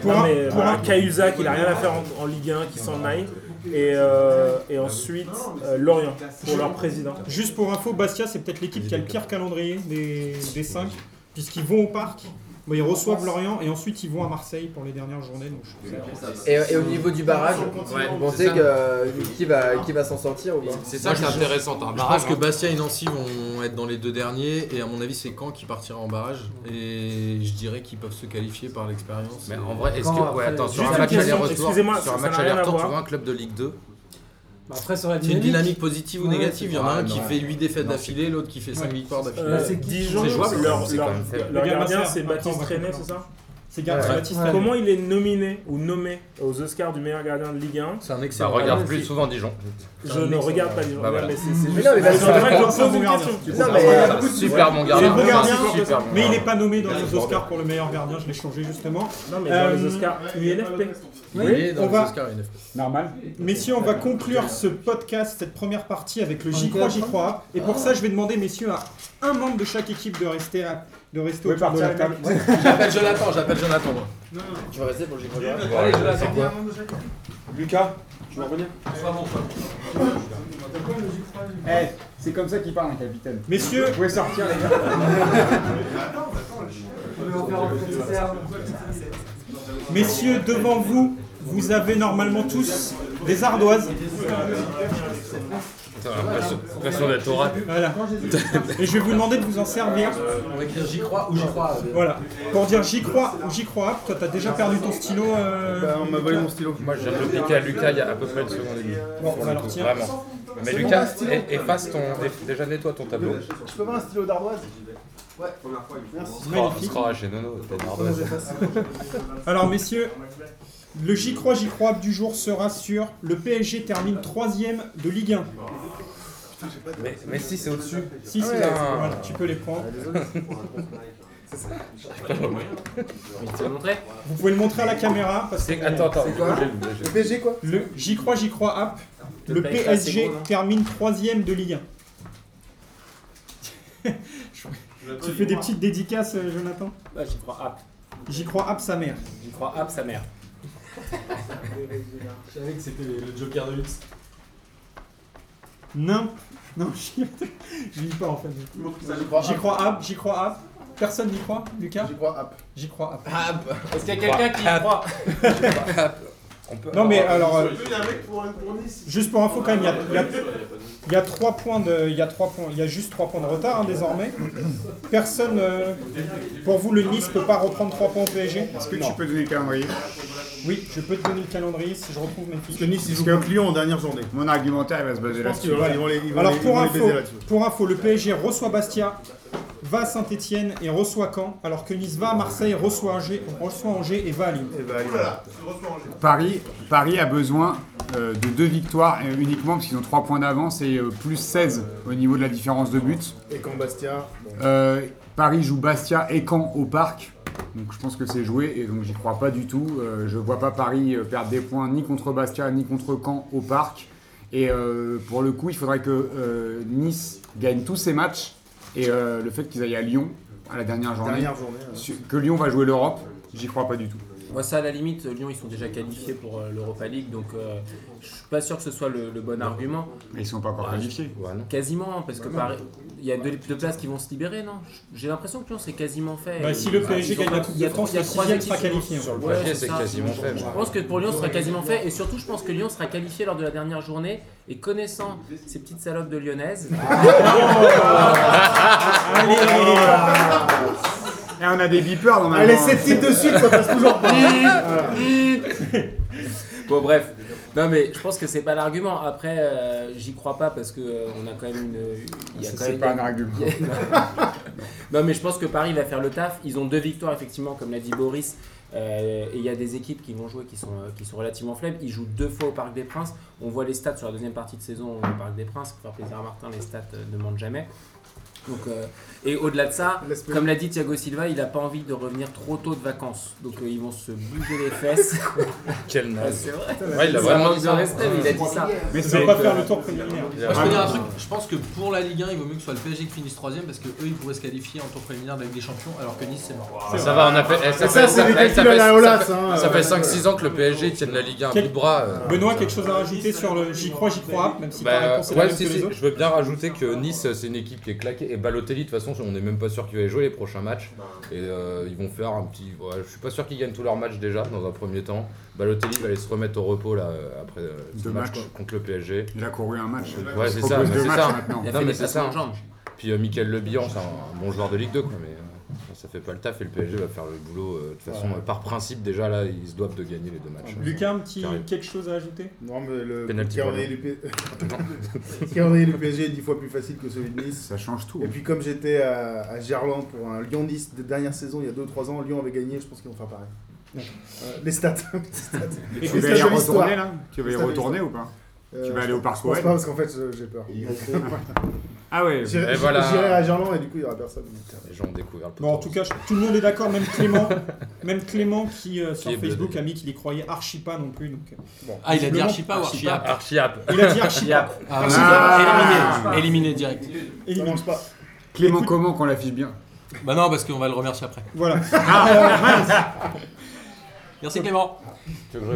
Pour Non, un- mais pour voilà, un- Cahuzac, il a rien à faire en, en Ligue 1, qui s'en aille. Et, euh, et ensuite, euh, Lorient pour leur président. Juste pour info, Bastia, c'est peut-être l'équipe qui a le pire calendrier des, des 5, puisqu'ils vont au parc, bon, ils reçoivent Lorient et ensuite ils vont à Marseille pour les dernières journées. Donc je trouve ça- Et, et au niveau du barrage, vous pensez que euh, qui va, qui va s'en sortir ou C'est ça qui est intéressant. Je pense que hein. Bastia et Nancy vont être dans les deux derniers et à mon avis c'est Caen qui partira en barrage et je dirais qu'ils peuvent se qualifier par l'expérience. Mais en vrai, est-ce que. après- Ouais, attends, sur un match aller-retour, tu vois un club de Ligue 2 Bah, après, C'est une dynamique, positive ou Ouais, négative. Il y en a c'est- un qui non. fait 8 défaites d'affilée, l'autre qui fait 5 Ouais. victoires d'affilée. Euh, c'est qui- Dijon, c'est jouable, leur, c'est leur- leur gardien, c'est Baptiste René, c'est ça C'est Gar- Ouais. Baptiste Ouais. Comment il est nominé ou nommé aux Oscars du meilleur gardien de Ligue 1 C'est un excellent. regarde ouais, plus souvent Dijon. Je ne regarde pas Dijon. Bah voilà. mais c'est Mais juste- non, mais parce c'est que- vrai que je pose une question. Non, mais- Super bon gardien. un bon gardien, Super bon mais il n'est pas nommé dans les Oscars pour le meilleur gardien, je l'ai changé justement. Non, mais dans Euh, les Oscars UNFP. Oui, Oui, dans les Oscars INF. Normal. Messieurs, on va conclure ce podcast, cette première partie avec le J'y crois, J'y crois. Et pour ça, je vais demander, messieurs, à un membre de chaque équipe de rester, à- de rester autour de la table. J'appelle Jonathan, j'appelle Jonathan. moi. Tu vas rester pour le Gibraltar Allez, Jonathan. Lucas, tu veux revenir? Eh, c'est comme ça qu'il parle un capitaine. Messieurs, Vous pouvez sortir les gars. messieurs, devant vous, vous avez normalement tous des ardoises. L'impression d'être au rap. Voilà. Et je vais vous demander de vous en servir. On va écrire J'y crois ou J'y crois. euh, Voilà. Pour dire j'y crois ou j'y crois. Toi, t'as déjà perdu ton stylo. euh, Bah, on m'a volé mon stylo. Moi, de le piquer à Lucas il y a à peu près une seconde et demie. Bon, alors tiens. Vraiment. Mais Lucas, efface ton. Déjà nettoie ton tableau. Je peux avoir un stylo d'ardoise? Ouais. Merci. Magnifique. Scora chez Nono, t'as une ardoise. Alors, messieurs, le j'y crois, j'y crois du jour sera sur le PSG termine troisième de Ligue 1. Mais, mais si, c'est au-dessus. Si, si, Putain. voilà, tu peux les prendre. Montrer Vous pouvez le montrer à la caméra. Parce que C'est- Attends, attends. C'est quoi Le. PSG quoi Le J'y crois, j'y crois app. Le Le PSG, PSG c'est gros, non termine troisième de Ligue 1. Tu fais des petites dédicaces, euh, Jonathan Bah, j'y crois app. J'y crois app sa mère. J'y crois app sa mère. Je savais que c'était le Joker de luxe. Non. Non, j'y j'y lis pas en fait. J'y crois. J'y crois app, j'y crois app. Personne n'y croit, Lucas J'y crois, hop. J'y crois. bah, Est-ce qu'il y a quelqu'un qui y croit On peut- Non mais alors, euh, juste pour info quand même, il y a, il y a- il y a trois points de, il y a trois points, il y a juste trois points de retard hein, désormais. Personne, euh, pour vous, le Nice peut pas reprendre trois points au PSG Est-ce que Non. tu peux donner le calendrier? Oui, je peux te donner le calendrier si je retrouve mes Parce fiches. que Nice, ils jouent contre Lyon en dernière journée. Mon argumentaire il va se baser là-dessus. qu'ils vont, ils vont les, ils vont Alors les- ils pour vont les info, baiser là-dessus. pour info, le PSG reçoit Bastia, va à Saint-Etienne et reçoit Caen, alors que Nice va à Marseille, reçoit Angers, reçoit Angers et va à bah, allez, Voilà. Paris, Paris a besoin euh, de deux victoires euh, uniquement parce qu'ils ont 3 points d'avance et euh, plus 16 au niveau de la différence de buts. Et quand Bastia. bon. Paris joue Bastia et Caen au parc. Donc je pense que c'est joué et donc j'y crois pas du tout. Je vois pas Paris perdre des points ni contre Bastia ni contre Caen au parc. Et pour le coup, il faudrait que Nice gagne tous ses matchs et le fait qu'ils aillent à Lyon à la dernière journée, Dernière que Lyon va jouer l'Europe, j'y crois pas du tout. Moi, ça, à la limite, Lyon, ils sont déjà qualifiés pour euh, l'Europa League, donc euh, je suis pas sûr que ce soit le, le bon argument. Mais ils sont pas encore Ouais, qualifiés. Ouais, non. Quasiment, parce que Paris- il y a deux, deux places qui vont se libérer, non? J'ai l'impression que Lyon, c'est quasiment fait. Bah, si le PSG gagne la Coupe il y a de France, trois- il y a le trois sixième équipes sera qualifié. Sur le Ouais, papier, c'est c'est ça. quasiment fait. Je pense que pour Lyon, ce sera quasiment fait. Et surtout, je pense que Lyon sera qualifié lors de la dernière journée. Et connaissant ces petites salopes de lyonnaises, Et on a des beepers dans Allez, 7 titres de suite, ça passe toujours pas. Bon bref, non mais je pense que c'est pas l'argument. Après, euh, j'y crois pas parce que euh, on a quand même une. quand c'est même- pas un argument. non mais je pense que Paris va faire le taf. Ils ont deux victoires effectivement, comme l'a dit Boris. Euh, et il y a des équipes qui vont jouer qui sont, euh, qui sont relativement faibles. Ils jouent deux fois au Parc des Princes. On voit les stats sur la deuxième partie de saison au Parc des Princes. Pour faire plaisir à Martin, les stats euh, ne mentent jamais. Donc, euh, et au-delà de ça, comme l'a dit Thiago Silva, il n'a pas envie de revenir trop tôt de vacances. Donc euh, ils vont se bouger les fesses. Quel naze. c'est vrai. Ouais, il a vraiment dit ça. mais il a dit ça. Mais c'est pas faire le tour préliminaire. Moi, je peux dire un truc, je pense que pour la Ligue 1, il vaut mieux que ce soit le PSG qui finisse 3ème parce que eux ils pourraient se qualifier en tour préliminaire de la Ligue des Champions alors que Nice c'est mort. Ça va, on a fait. eh, ça fait- c'est ça des fait- ça calculs à la fait- Aulas, ça fait- hein, Ça fait 5-6 ans que le PSG tienne la Ligue 1 à bout Quel- de bras. euh. Benoît, quelque chose à rajouter sur le j'y crois, j'y crois, même si ta Bah, réponse est la ouais, même si, que si, les autres. je veux bien rajouter que Nice c'est une équipe qui est claquée et Balotelli de toute façon on n'est même pas sûr qu'il va y jouer les prochains matchs et euh, ils vont faire un petit ouais, je suis pas sûr qu'ils gagnent tous leurs matchs déjà dans un premier temps Balotelli va aller se remettre au repos là euh, après euh, ce Deux match matchs. con- contre le PSG Il a couru un match. ouais c'est ça c'est ça maintenant. Il a non fait mais c'est ça puis euh, Michael c'est un bon joueur de Ligue 2 quoi mais euh, ça fait pas le taf et le PSG va faire le boulot euh, de toute façon Ouais. euh, par principe déjà là ils se doivent de gagner les deux matchs Lucas, un petit Carré. quelque chose à ajouter? Non, mais le Penalty calendrier du P- PSG est 10 fois plus facile que celui de Nice. Ça change tout. Et puis, comme j'étais à, à Gerland pour un Lyon-Nice de dernière saison, il y a 2-3 ans, Lyon avait gagné, je pense qu'ils vont faire pareil. Euh, les stats. les stats. Les Tu vas y retourner là? Tu vas y retourner ou pas? Euh, Tu vas aller au Parc Je pense pas parce qu'en fait, j'ai peur. Ah ouais. J'irai voilà. à Gerland et du coup, il y aura personne. les gens ont découvert le Bon, en tout cas, je- tout le monde est d'accord, même Clément, même Clément qui euh, sur Qui est Facebook a mis qu'il y croyait archi pas non plus. Donc, euh, bon, Ah, il a dit visiblement, Archipa ou Archiap Archiap Il a dit archi pas. Ah, Ah. éliminé, éliminé direct. Et il- mange pas. Clément Écoute- comment qu'on l'affiche bien? Bah non, parce qu'on va le remercier après. Voilà. Merci Clément.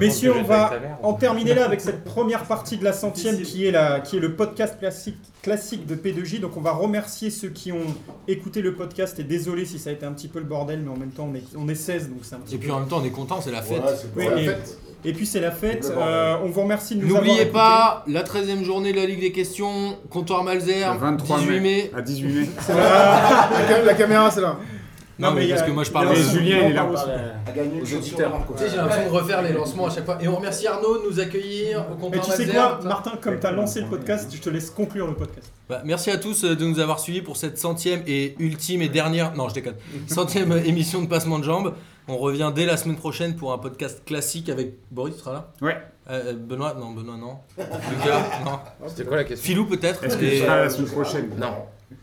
Messieurs, on va en terminer là avec cette première partie de la centième qui est, la, qui est le podcast classique, classique de P2J. Donc on va remercier ceux qui ont écouté le podcast et désolé si ça a été un petit peu le bordel, mais en même temps on est, on est 16 donc c'est un petit Et peu... puis en même temps, on est content, c'est la fête. Ouais, c'est pour Oui, la et- fête. Et puis c'est la fête. Euh, on vous remercie de nous avoir N'oubliez pas, la 13e journée de la Ligue des questions, comptoir Malzer, Le 23 18 mai. À 18 mai. La, cam- la caméra, c'est là. Non, mais parce que moi je parle un- Julien, il est là. aussi. A gagné Aux auditeurs. Tu sais, j'ai l'impression de refaire les lancements à chaque fois. Et on remercie Arnaud de nous accueillir au Mais comptoir tu sais quoi, Martin, comme tu as lancé le podcast, je te laisse conclure le podcast. Bah, merci à tous euh, de nous avoir suivis pour cette centième et ultime et dernière, non je déconne, centième euh, émission de Passement de Jambes. On revient dès la semaine prochaine pour un podcast classique avec Boris, tu seras là? Ouais. Euh, Benoît, non Benoît non. Lucas, non. c'était quoi la question? Philou peut-être? Est-ce que tu seras là la semaine prochaine? Non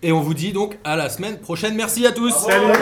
et on vous dit donc à la semaine prochaine. Merci à tous. Salut